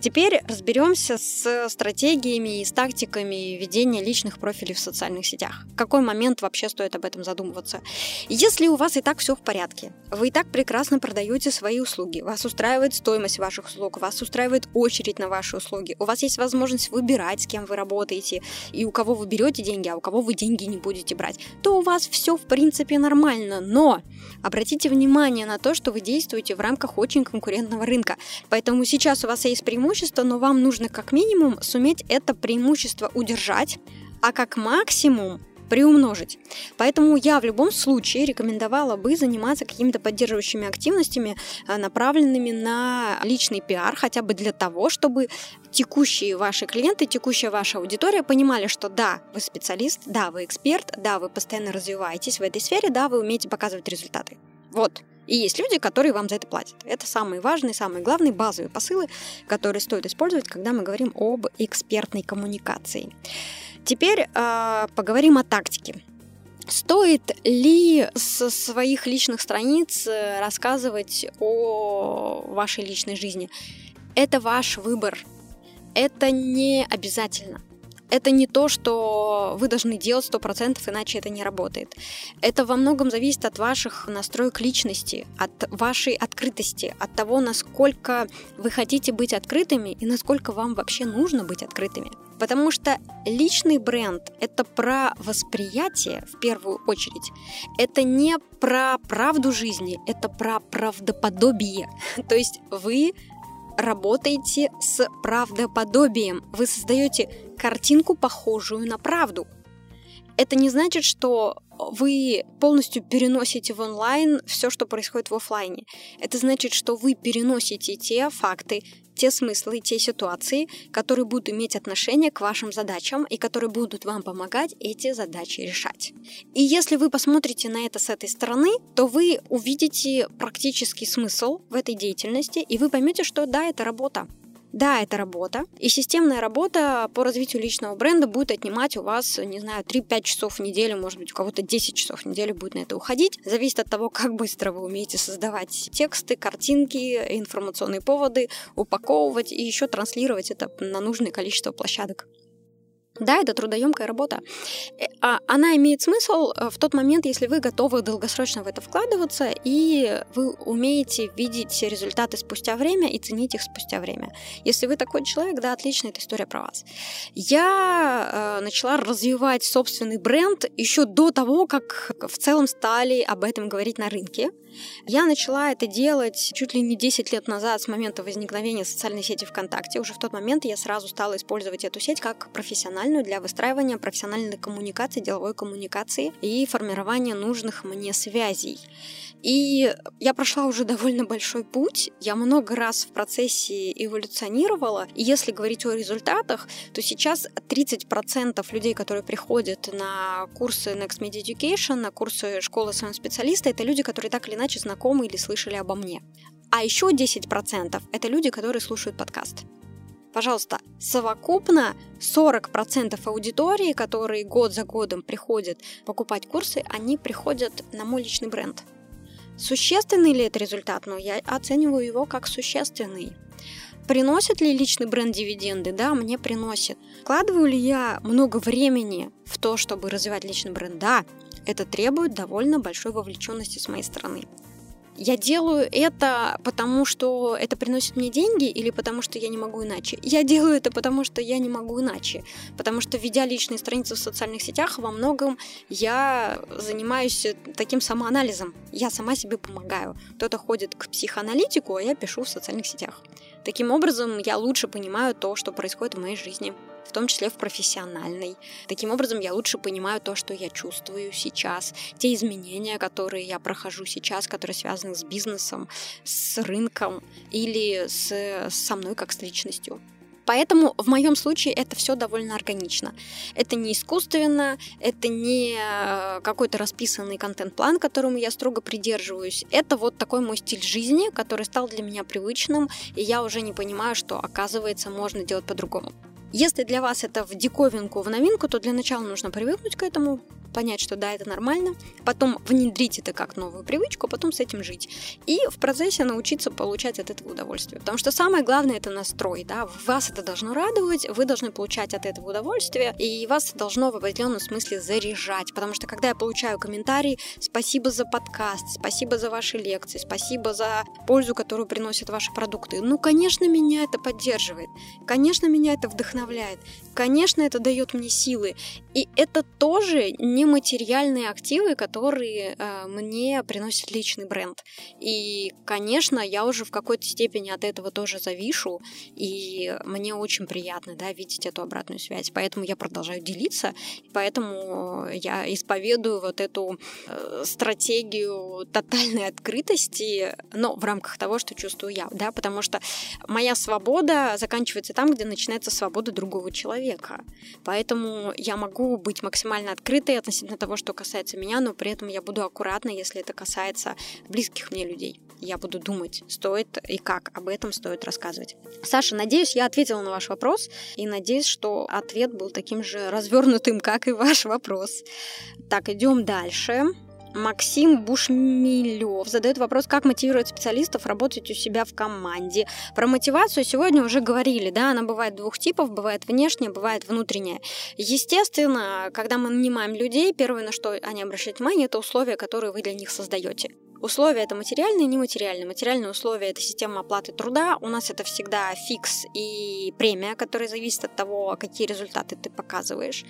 Теперь разберемся с стратегиями и с тактиками ведения личных профилей в социальных сетях. В какой момент вообще стоит об этом задумываться? Если у вас и так все в порядке, вы и так прекрасно продаете свои услуги, вас устраивает стоимость ваших услуг, вас устраивает очередь на ваши услуги, у вас есть возможность выбирать, с кем вы работаете, и у кого вы берете деньги, а у кого вы деньги не будете брать, то у вас все в принципе принципе, нормально, но обратите внимание на то, что вы действуете в рамках очень конкурентного рынка. Поэтому сейчас у вас есть преимущество, но вам нужно как минимум суметь это преимущество удержать, а как максимум приумножить. Поэтому я в любом случае рекомендовала бы заниматься какими-то поддерживающими активностями, а, направленными на личный пиар, хотя бы для того, чтобы текущие ваши клиенты, текущая ваша аудитория понимали, что да, вы специалист, да, вы эксперт, да, вы постоянно развиваетесь в этой сфере, да, вы умеете показывать результаты. Вот. И есть люди, которые вам за это платят. Это самые важные, самые главные базовые посылы, которые стоит использовать, когда мы говорим об экспертной коммуникации. Теперь э, поговорим о тактике. Стоит ли со своих личных страниц э, рассказывать о вашей личной жизни? Это ваш выбор. Это не обязательно. Это не то, что вы должны делать 100%, иначе это не работает. Это во многом зависит от ваших настроек личности, от вашей открытости, от того, насколько вы хотите быть открытыми и насколько вам вообще нужно быть открытыми. Потому что личный бренд — это про восприятие в первую очередь. Это не про правду жизни, это про правдоподобие. То есть вы работаете с правдоподобием. Вы создаете картинку, похожую на правду. Это не значит, что вы полностью переносите в онлайн все, что происходит в офлайне. Это значит, что вы переносите те факты, те смыслы, те ситуации, которые будут иметь отношение к вашим задачам и которые будут вам помогать эти задачи решать. И если вы посмотрите на это с этой стороны, то вы увидите практический смысл в этой деятельности, и вы поймете, что да, это работа. Да, это работа. И системная работа по развитию личного бренда будет отнимать у вас, не знаю, 3-5 часов в неделю, может быть, у кого-то 10 часов в неделю будет на это уходить. Зависит от того, как быстро вы умеете создавать тексты, картинки, информационные поводы, упаковывать и еще транслировать это на нужное количество площадок. Да, это трудоемкая работа. Э, а она имеет смысл э, в тот момент, если вы готовы долгосрочно в это вкладываться, и вы умеете видеть результаты спустя время и ценить их спустя время. Если вы такой человек, да, отлично, это история про вас. Я э, начала развивать собственный бренд еще до того, как в целом стали об этом говорить на рынке. Я начала это делать чуть ли не 10 лет назад с момента возникновения социальной сети ВКонтакте. Уже в тот момент я сразу стала использовать эту сеть как профессиональную для выстраивания профессиональной коммуникации, деловой коммуникации и формирования нужных мне связей. И я прошла уже довольно большой путь. Я много раз в процессе эволюционировала. И если говорить о результатах, то сейчас 30% людей, которые приходят на курсы Next Media Education, на курсы школы своего специалиста, это люди, которые так или иначе знакомы или слышали обо мне. А еще 10% это люди, которые слушают подкаст. Пожалуйста, совокупно 40% аудитории, которые год за годом приходят покупать курсы, они приходят на мой личный бренд – Существенный ли это результат? Но я оцениваю его как существенный. Приносит ли личный бренд дивиденды? Да, мне приносит. Вкладываю ли я много времени в то, чтобы развивать личный бренд? Да, это требует довольно большой вовлеченности с моей стороны я делаю это потому, что это приносит мне деньги или потому, что я не могу иначе? Я делаю это потому, что я не могу иначе. Потому что, ведя личные страницы в социальных сетях, во многом я занимаюсь таким самоанализом. Я сама себе помогаю. Кто-то ходит к психоаналитику, а я пишу в социальных сетях. Таким образом, я лучше понимаю то, что происходит в моей жизни в том числе в профессиональной. Таким образом, я лучше понимаю то, что я чувствую сейчас, те изменения, которые я прохожу сейчас, которые связаны с бизнесом, с рынком или с, со мной как с личностью. Поэтому в моем случае это все довольно органично. Это не искусственно, это не э, какой-то расписанный контент-план, которому я строго придерживаюсь. Это вот такой мой стиль жизни, который стал для меня привычным, и я уже не понимаю, что оказывается можно делать по-другому. Если для вас это в диковинку, в новинку, то для начала нужно привыкнуть к этому, понять, что да, это нормально, потом внедрить это как новую привычку, а потом с этим жить. И в процессе научиться получать от этого удовольствие. Потому что самое главное это настрой, да, вас это должно радовать, вы должны получать от этого удовольствие, и вас должно в определенном смысле заряжать. Потому что когда я получаю комментарии, спасибо за подкаст, спасибо за ваши лекции, спасибо за пользу, которую приносят ваши продукты. Ну, конечно, меня это поддерживает, конечно, меня это вдохновляет, конечно, это дает мне силы. И это тоже нематериальные активы, которые э, мне приносят личный бренд. И, конечно, я уже в какой-то степени от этого тоже завишу, и мне очень приятно да, видеть эту обратную связь. Поэтому я продолжаю делиться, поэтому я исповедую вот эту э, стратегию тотальной открытости, но в рамках того, что чувствую я, да, потому что моя свобода заканчивается там, где начинается свобода другого человека. Поэтому я могу быть максимально открытой относительно того, что касается меня, но при этом я буду аккуратна, если это касается близких мне людей. Я буду думать, стоит и как об этом стоит рассказывать. Саша, надеюсь, я ответила на ваш вопрос, и надеюсь, что ответ был таким же развернутым, как и ваш вопрос. Так, идем дальше. Максим Бушмилев задает вопрос, как мотивировать специалистов работать у себя в команде. Про мотивацию сегодня уже говорили, да, она бывает двух типов, бывает внешняя, бывает внутренняя. Естественно, когда мы нанимаем людей, первое, на что они обращают внимание, это условия, которые вы для них создаете. Условия это материальные и нематериальные. Материальные условия это система оплаты труда. У нас это всегда фикс и премия, которая зависит от того, какие результаты ты показываешь.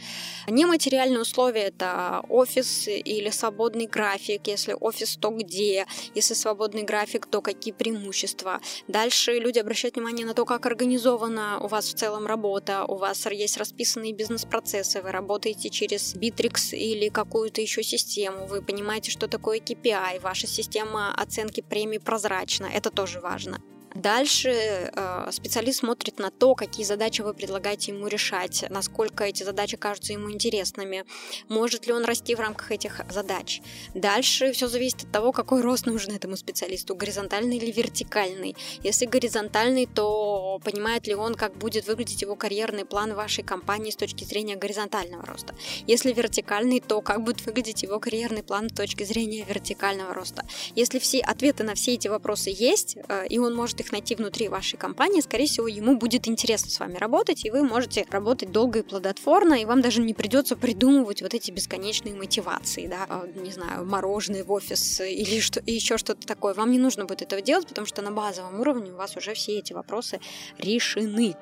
Нематериальные условия это офис или свободный график. Если офис, то где? Если свободный график, то какие преимущества? Дальше люди обращают внимание на то, как организована у вас в целом работа. У вас есть расписанные бизнес-процессы. Вы работаете через Bittrex или какую-то еще систему. Вы понимаете, что такое KPI. Ваша система оценки премий прозрачна, это тоже важно. Дальше э, специалист смотрит на то, какие задачи вы предлагаете ему решать, насколько эти задачи кажутся ему интересными, может ли он расти в рамках этих задач. Дальше все зависит от того, какой рост нужен этому специалисту, горизонтальный или вертикальный. Если горизонтальный, то понимает ли он, как будет выглядеть его карьерный план вашей компании с точки зрения горизонтального роста. Если вертикальный, то как будет выглядеть его карьерный план с точки зрения вертикального роста. Если все ответы на все эти вопросы есть, э, и он может их найти внутри вашей компании, скорее всего, ему будет интересно с вами работать, и вы можете работать долго и плодотворно, и вам даже не придется придумывать вот эти бесконечные мотивации, да, а, не знаю, мороженое в офис или что, еще что-то такое. Вам не нужно будет этого делать, потому что на базовом уровне у вас уже все эти вопросы решены.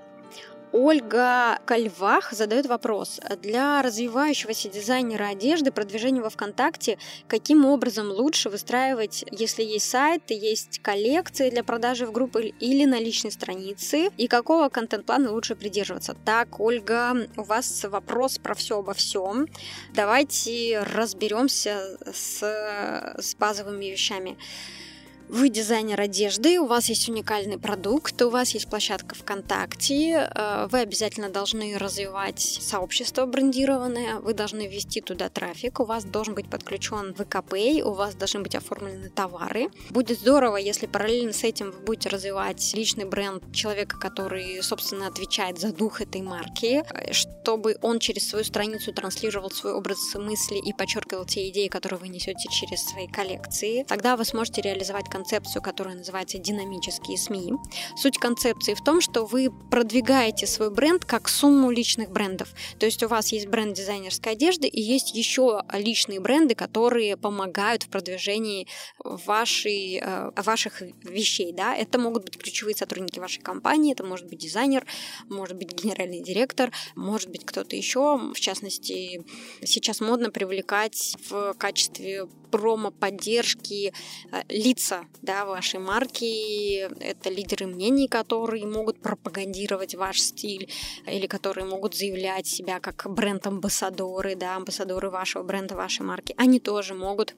Ольга Кальвах задает вопрос. Для развивающегося дизайнера одежды продвижение во ВКонтакте каким образом лучше выстраивать, если есть сайт, есть коллекции для продажи в группы или на личной странице, и какого контент-плана лучше придерживаться? Так, Ольга, у вас вопрос про все обо всем. Давайте разберемся с, с базовыми вещами. Вы дизайнер одежды, у вас есть уникальный продукт, у вас есть площадка ВКонтакте, э, вы обязательно должны развивать сообщество брендированное, вы должны ввести туда трафик, у вас должен быть подключен ВКП, у вас должны быть оформлены товары. Будет здорово, если параллельно с этим вы будете развивать личный бренд человека, который, собственно, отвечает за дух этой марки, чтобы он через свою страницу транслировал свой образ мысли и подчеркивал те идеи, которые вы несете через свои коллекции. Тогда вы сможете реализовать концепцию, которая называется динамические СМИ. Суть концепции в том, что вы продвигаете свой бренд как сумму личных брендов. То есть у вас есть бренд дизайнерской одежды и есть еще личные бренды, которые помогают в продвижении вашей, э, ваших вещей. Да? Это могут быть ключевые сотрудники вашей компании, это может быть дизайнер, может быть генеральный директор, может быть кто-то еще. В частности, сейчас модно привлекать в качестве промо-поддержки э, лица да, вашей марки. Это лидеры мнений, которые могут пропагандировать ваш стиль или которые могут заявлять себя как бренд-амбассадоры, да, амбассадоры вашего бренда, вашей марки. Они тоже могут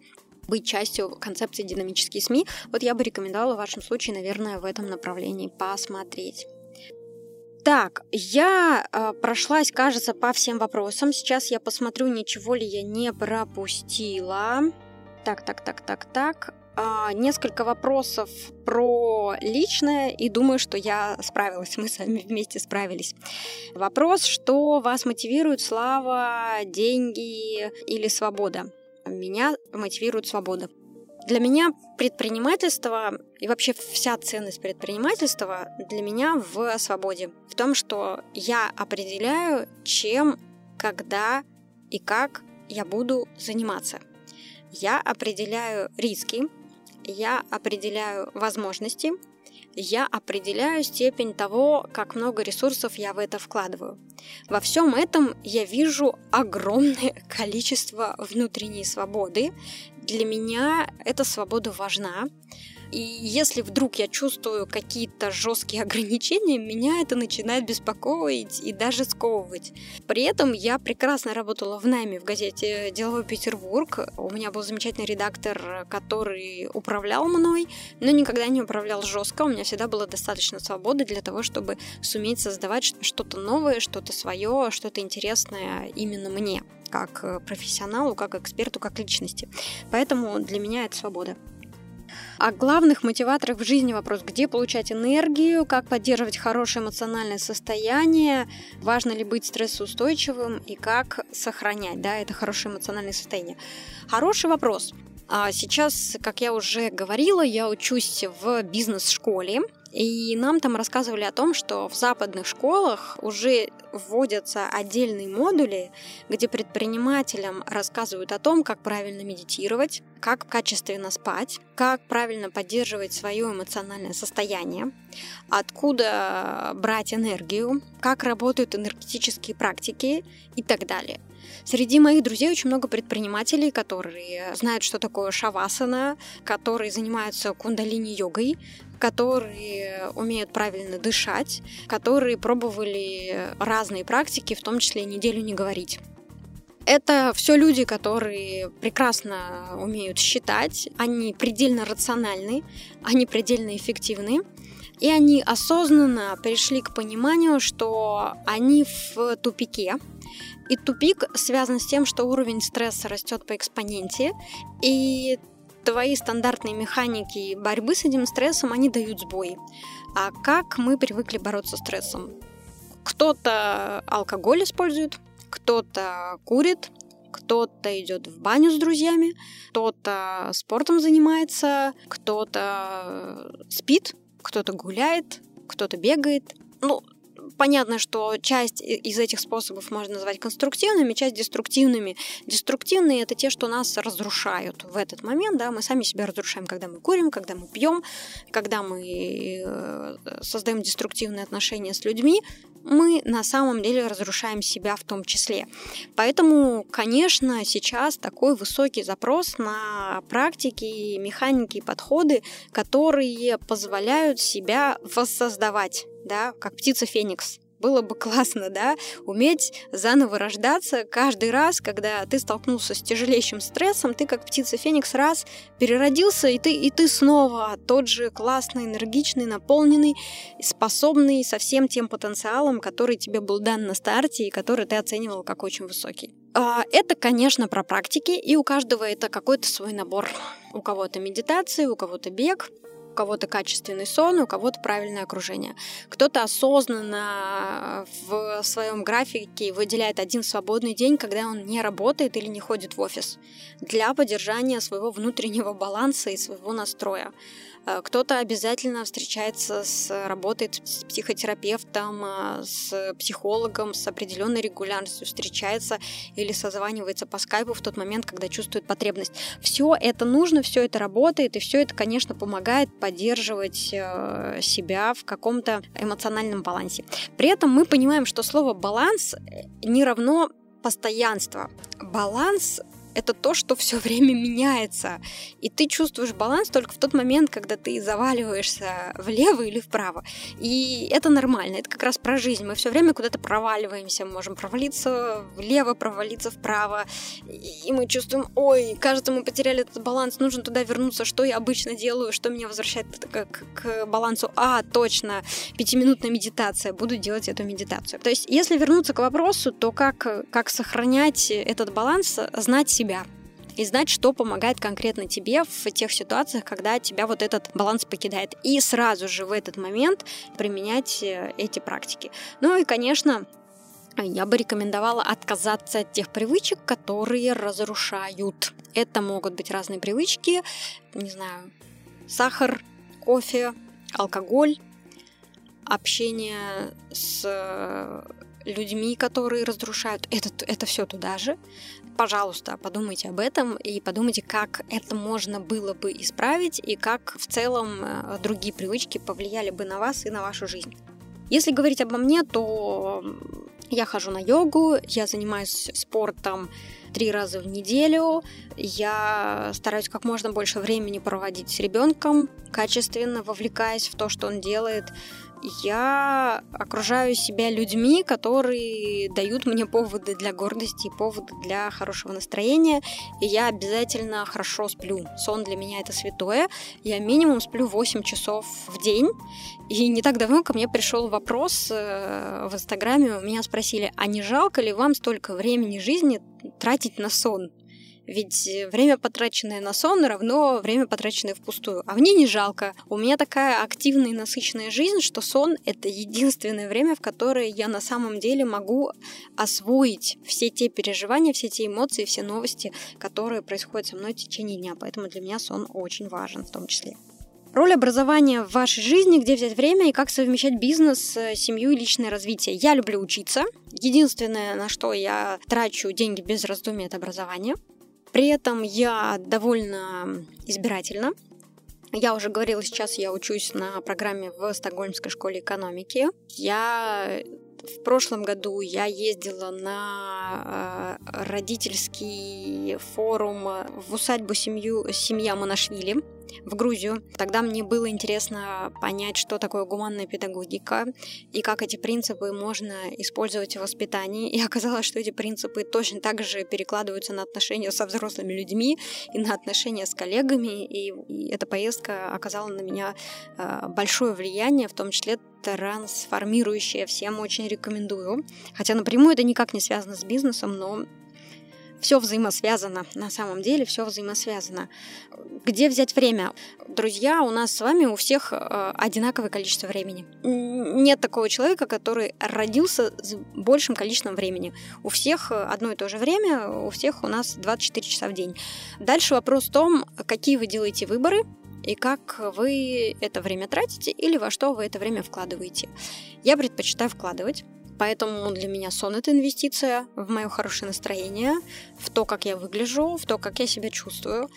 быть частью концепции динамические СМИ. Вот я бы рекомендовала в вашем случае, наверное, в этом направлении посмотреть. Так, я э, прошлась, кажется, по всем вопросам. Сейчас я посмотрю, ничего ли я не пропустила. Так, так, так, так, так. А, несколько вопросов про личное, и думаю, что я справилась, мы с вами вместе справились. Вопрос, что вас мотивирует слава, деньги или свобода? Меня мотивирует свобода. Для меня предпринимательство и вообще вся ценность предпринимательства для меня в свободе. В том, что я определяю, чем, когда и как я буду заниматься. Я определяю риски, я определяю возможности, я определяю степень того, как много ресурсов я в это вкладываю. Во всем этом я вижу огромное количество внутренней свободы. Для меня эта свобода важна. И если вдруг я чувствую какие-то жесткие ограничения, меня это начинает беспокоить и даже сковывать. При этом я прекрасно работала в найме в газете «Деловой Петербург». У меня был замечательный редактор, который управлял мной, но никогда не управлял жестко. У меня всегда было достаточно свободы для того, чтобы суметь создавать что-то новое, что-то свое, что-то интересное именно мне как профессионалу, как эксперту, как личности. Поэтому для меня это свобода. О главных мотиваторах в жизни вопрос, где получать энергию, как поддерживать хорошее эмоциональное состояние, важно ли быть стрессоустойчивым и как сохранять да, это хорошее эмоциональное состояние. Хороший вопрос. А сейчас, как я уже говорила, я учусь в бизнес-школе, и нам там рассказывали о том, что в западных школах уже вводятся отдельные модули, где предпринимателям рассказывают о том, как правильно медитировать, как качественно спать, как правильно поддерживать свое эмоциональное состояние, откуда брать энергию, как работают энергетические практики и так далее. Среди моих друзей очень много предпринимателей, которые знают, что такое шавасана, которые занимаются кундалини-йогой, которые умеют правильно дышать, которые пробовали разные практики, в том числе неделю не говорить. Это все люди, которые прекрасно умеют считать, они предельно рациональны, они предельно эффективны, и они осознанно пришли к пониманию, что они в тупике, и тупик связан с тем, что уровень стресса растет по экспоненте, и твои стандартные механики борьбы с этим стрессом, они дают сбой. А как мы привыкли бороться с стрессом? Кто-то алкоголь использует, кто-то курит, кто-то идет в баню с друзьями, кто-то спортом занимается, кто-то спит, кто-то гуляет, кто-то бегает. Ну, понятно, что часть из этих способов можно назвать конструктивными, часть деструктивными. Деструктивные это те, что нас разрушают в этот момент, да, мы сами себя разрушаем, когда мы курим, когда мы пьем, когда мы э, создаем деструктивные отношения с людьми, мы на самом деле разрушаем себя в том числе. Поэтому, конечно, сейчас такой высокий запрос на практики, механики и подходы, которые позволяют себя воссоздавать да, как птица Феникс. Было бы классно, да, уметь заново рождаться каждый раз, когда ты столкнулся с тяжелейшим стрессом, ты как птица Феникс раз переродился, и ты, и ты снова тот же классный, энергичный, наполненный, способный со всем тем потенциалом, который тебе был дан на старте и который ты оценивал как очень высокий. А, это, конечно, про практики, и у каждого это какой-то свой набор. У кого-то медитация, у кого-то бег, кого-то качественный сон, у кого-то правильное окружение. Кто-то осознанно в своем графике выделяет один свободный день, когда он не работает или не ходит в офис, для поддержания своего внутреннего баланса и своего настроя. Э, кто-то обязательно встречается с, работает с психотерапевтом, э, с психологом с определенной регулярностью, встречается или созванивается по скайпу в тот момент, когда чувствует потребность. Все это нужно, все это работает, и все это, конечно, помогает поддерживать э, себя в каком-то эмоциональном балансе. При этом мы понимаем, что слово баланс не равно постоянство. Баланс это то, что все время меняется. И ты чувствуешь баланс только в тот момент, когда ты заваливаешься влево или вправо. И это нормально, это как раз про жизнь. Мы все время куда-то проваливаемся, можем провалиться влево, провалиться вправо. И мы чувствуем, ой, кажется, мы потеряли этот баланс, нужно туда вернуться, что я обычно делаю, что меня возвращает к, к балансу. А, точно, пятиминутная медитация, буду делать эту медитацию. То есть, если вернуться к вопросу, то как, как сохранять этот баланс, знать себя себя и знать, что помогает конкретно тебе в тех ситуациях, когда тебя вот этот баланс покидает. И сразу же в этот момент применять э, эти практики. Ну и, конечно, я бы рекомендовала отказаться от тех привычек, которые разрушают. Это могут быть разные привычки, не знаю, сахар, кофе, алкоголь, общение с людьми, которые разрушают. Это, это все туда же. Пожалуйста, подумайте об этом и подумайте, как это можно было бы исправить и как в целом э, другие привычки повлияли бы на вас и на вашу жизнь. Если говорить обо мне, то я хожу на йогу, я занимаюсь спортом три раза в неделю. Я стараюсь как можно больше времени проводить с ребенком, качественно вовлекаясь в то, что он делает я окружаю себя людьми, которые дают мне поводы для гордости, поводы для хорошего настроения, и я обязательно хорошо сплю. Сон для меня это святое. Я минимум сплю 8 часов в день. И не так давно ко мне пришел вопрос э, в Инстаграме, у меня спросили, а не жалко ли вам столько времени жизни тратить на сон? Ведь время, потраченное на сон, равно время, потраченное впустую. А мне не жалко. У меня такая активная и насыщенная жизнь, что сон — это единственное время, в которое я на самом деле могу освоить все те переживания, все те эмоции, все новости, которые происходят со мной в течение дня. Поэтому для меня сон очень важен в том числе. Роль образования в вашей жизни, где взять время и как совмещать бизнес, э, семью и личное развитие. Я люблю учиться. Единственное, на что я трачу деньги без раздумий, это образование. При этом я довольно избирательна. Я уже говорила, сейчас я учусь на программе в Стокгольмской школе экономики. Я в прошлом году я ездила на э, родительский форум в усадьбу семью, семья Монашвили в Грузию. Тогда мне было интересно понять, что такое гуманная педагогика и как эти принципы можно использовать в воспитании. И оказалось, что эти принципы точно так же перекладываются на отношения со взрослыми людьми и на отношения с коллегами. И, и эта поездка оказала на меня э, большое влияние, в том числе трансформирующее. Всем очень рекомендую. Хотя напрямую это никак не связано с бизнесом, но все взаимосвязано, на самом деле все взаимосвязано. Где взять время? Друзья, у нас с вами у всех э, одинаковое количество времени. Нет такого человека, который родился с большим количеством времени. У всех одно и то же время, у всех у нас 24 часа в день. Дальше вопрос в том, какие вы делаете выборы, и как вы это время тратите или во что вы это время вкладываете. Я предпочитаю вкладывать. Поэтому для меня сон это инвестиция в мое хорошее настроение, в то, как я выгляжу, в то, как я себя чувствую.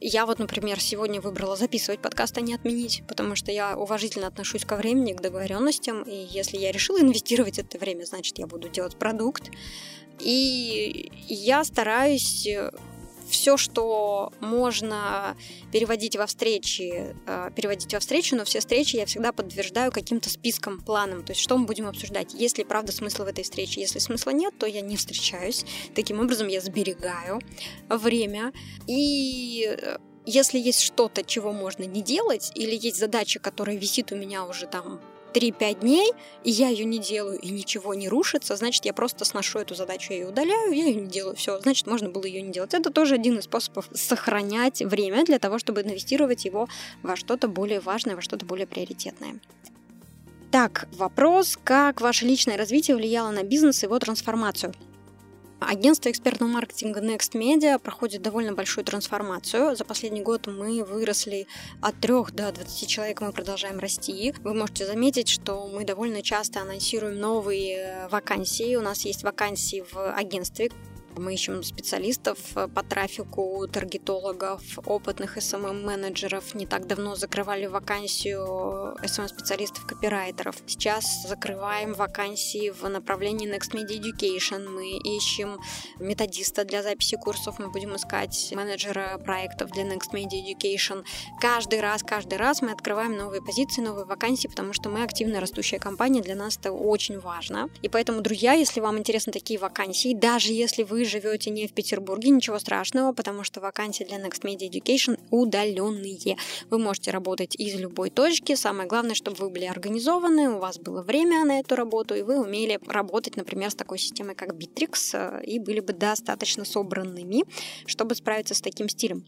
Я вот, например, сегодня выбрала записывать подкаст, а не отменить, потому что я уважительно отношусь ко времени, к договоренностям, и если я решила инвестировать это время, значит, я буду делать продукт. И я стараюсь все, что можно переводить во встречи, э, переводить во встречу, но все встречи я всегда подтверждаю каким-то списком, планом. То есть, что мы будем обсуждать. Есть ли правда смысл в этой встрече? Если смысла нет, то я не встречаюсь. Таким образом, я сберегаю время. И э, если есть что-то, чего можно не делать, или есть задача, которая висит у меня уже там 3-5 дней, и я ее не делаю, и ничего не рушится, значит, я просто сношу эту задачу, я ее удаляю, я ее не делаю, все, значит, можно было ее не делать. Это тоже один из способов сохранять время для того, чтобы инвестировать его во что-то более важное, во что-то более приоритетное. Так, вопрос, как ваше личное развитие влияло на бизнес и его трансформацию? Агентство экспертного маркетинга Next Media проходит довольно большую трансформацию. За последний год мы выросли от 3 до 20 человек, мы продолжаем расти. Вы можете заметить, что мы довольно часто анонсируем новые вакансии. У нас есть вакансии в агентстве, мы ищем специалистов э, по трафику, таргетологов, опытных SMM-менеджеров. Не так давно закрывали вакансию SMM-специалистов, копирайтеров. Сейчас закрываем вакансии в направлении Next Media Education. Мы ищем методиста для записи курсов, мы будем искать менеджера проектов для Next Media Education. Каждый раз, каждый раз мы открываем новые позиции, новые вакансии, потому что мы активно растущая компания, для нас это очень важно. И поэтому, друзья, если вам интересны такие вакансии, даже если вы живете не в Петербурге, ничего страшного, потому что вакансии для Next Media Education удаленные. Вы можете работать из любой точки. Самое главное, чтобы вы были организованы, у вас было время на эту работу, и вы умели работать, например, с такой системой, как Bittrex, э, и были бы достаточно собранными, чтобы справиться с таким стилем.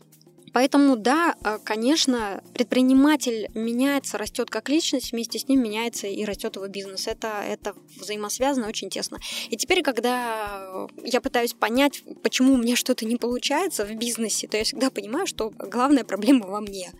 Поэтому, да, э, конечно, предприниматель меняется, растет как личность, вместе с ним меняется и растет его бизнес. Это, это взаимосвязано очень тесно. И теперь, когда я пытаюсь понять, почему у меня что-то не получается в бизнесе, то я всегда понимаю, что главная проблема во мне.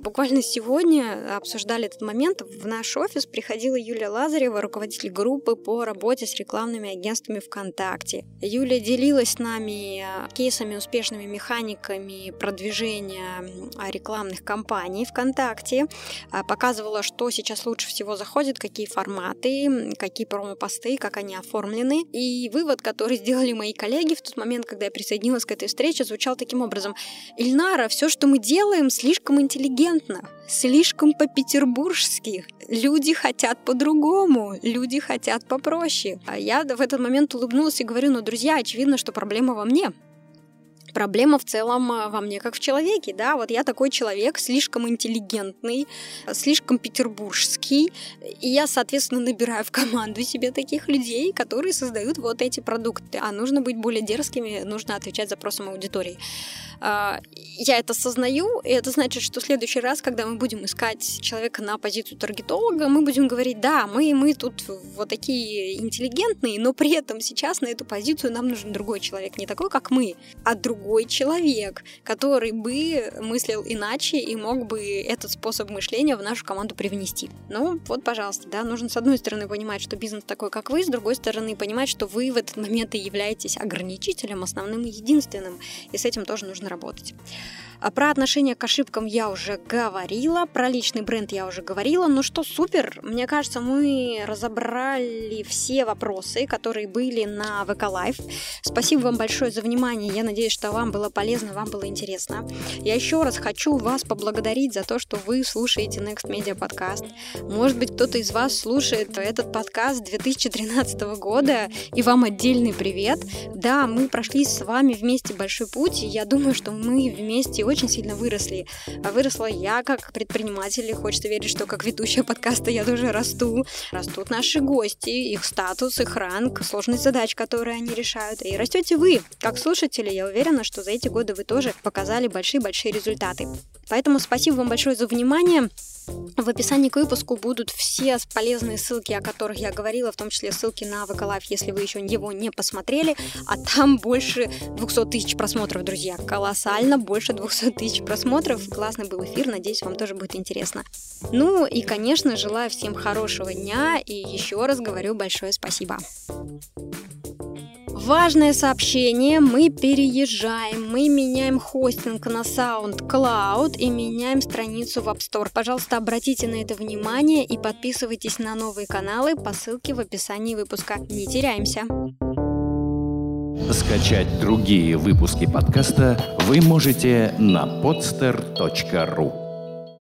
Буквально сегодня обсуждали этот момент. В наш офис приходила Юлия Лазарева, руководитель группы по работе с рекламными агентствами ВКонтакте. Юлия делилась с нами кейсами, успешными механиками продвижения рекламных кампаний ВКонтакте, а, показывала, что сейчас лучше всего заходит, какие форматы, какие промо-посты, как они оформлены. И вывод, который сделали мои коллеги в тот момент, когда я присоединилась к этой встрече, звучал таким образом. Ильнара, все, что мы делаем, слишком интеллигентно интеллигентно, слишком по-петербургски. Люди хотят по-другому, люди хотят попроще. А я в этот момент улыбнулась и говорю, ну, друзья, очевидно, что проблема во мне. Проблема в целом а, во мне как в человеке, да, вот я такой человек, слишком интеллигентный, слишком петербургский, и я, соответственно, набираю в команду себе таких людей, которые создают вот эти продукты, а нужно быть более дерзкими, нужно отвечать запросам аудитории. А, я это осознаю, и это значит, что в следующий раз, когда мы будем искать человека на позицию таргетолога, мы будем говорить, да, мы, мы тут вот такие интеллигентные, но при этом сейчас на эту позицию нам нужен другой человек, не такой, как мы, а другой человек, который бы мыслил иначе и мог бы этот способ мышления в нашу команду привнести. Ну, вот, пожалуйста, да, нужно с одной стороны понимать, что бизнес такой, как вы, с другой стороны понимать, что вы в этот момент и являетесь ограничителем, основным и единственным, и с этим тоже нужно работать. А про отношение к ошибкам я уже говорила, про личный бренд я уже говорила. Ну что, супер! Мне кажется, мы разобрали все вопросы, которые были на ВК Лайв. Спасибо вам большое за внимание. Я надеюсь, что вам было полезно, вам было интересно. Я еще раз хочу вас поблагодарить за то, что вы слушаете Next Media подкаст. Может быть, кто-то из вас слушает этот подкаст 2013 года, и вам отдельный привет. Да, мы прошли с вами вместе большой путь, и я думаю, что мы вместе очень сильно выросли. А выросла я как предприниматель, и хочется верить, что как ведущая подкаста я тоже расту. Растут наши гости, их статус, их ранг, сложность задач, которые они решают. И растете вы, как слушатели. Я уверена, что за эти годы вы тоже показали большие-большие результаты. Поэтому спасибо вам большое за внимание. В описании к выпуску будут все полезные ссылки, о которых я говорила, в том числе ссылки на ВК если вы еще его не посмотрели. А там больше 200 тысяч просмотров, друзья. Колоссально, больше 200 тысяч просмотров. Классный был эфир, надеюсь, вам тоже будет интересно. Ну и, конечно, желаю всем хорошего дня и еще раз говорю большое спасибо. Важное сообщение. Мы переезжаем. Мы меняем хостинг на SoundCloud и меняем страницу в App Store. Пожалуйста, обратите на это внимание и подписывайтесь на новые каналы по ссылке в описании выпуска. Не теряемся. Скачать другие выпуски подкаста вы можете на podster.ru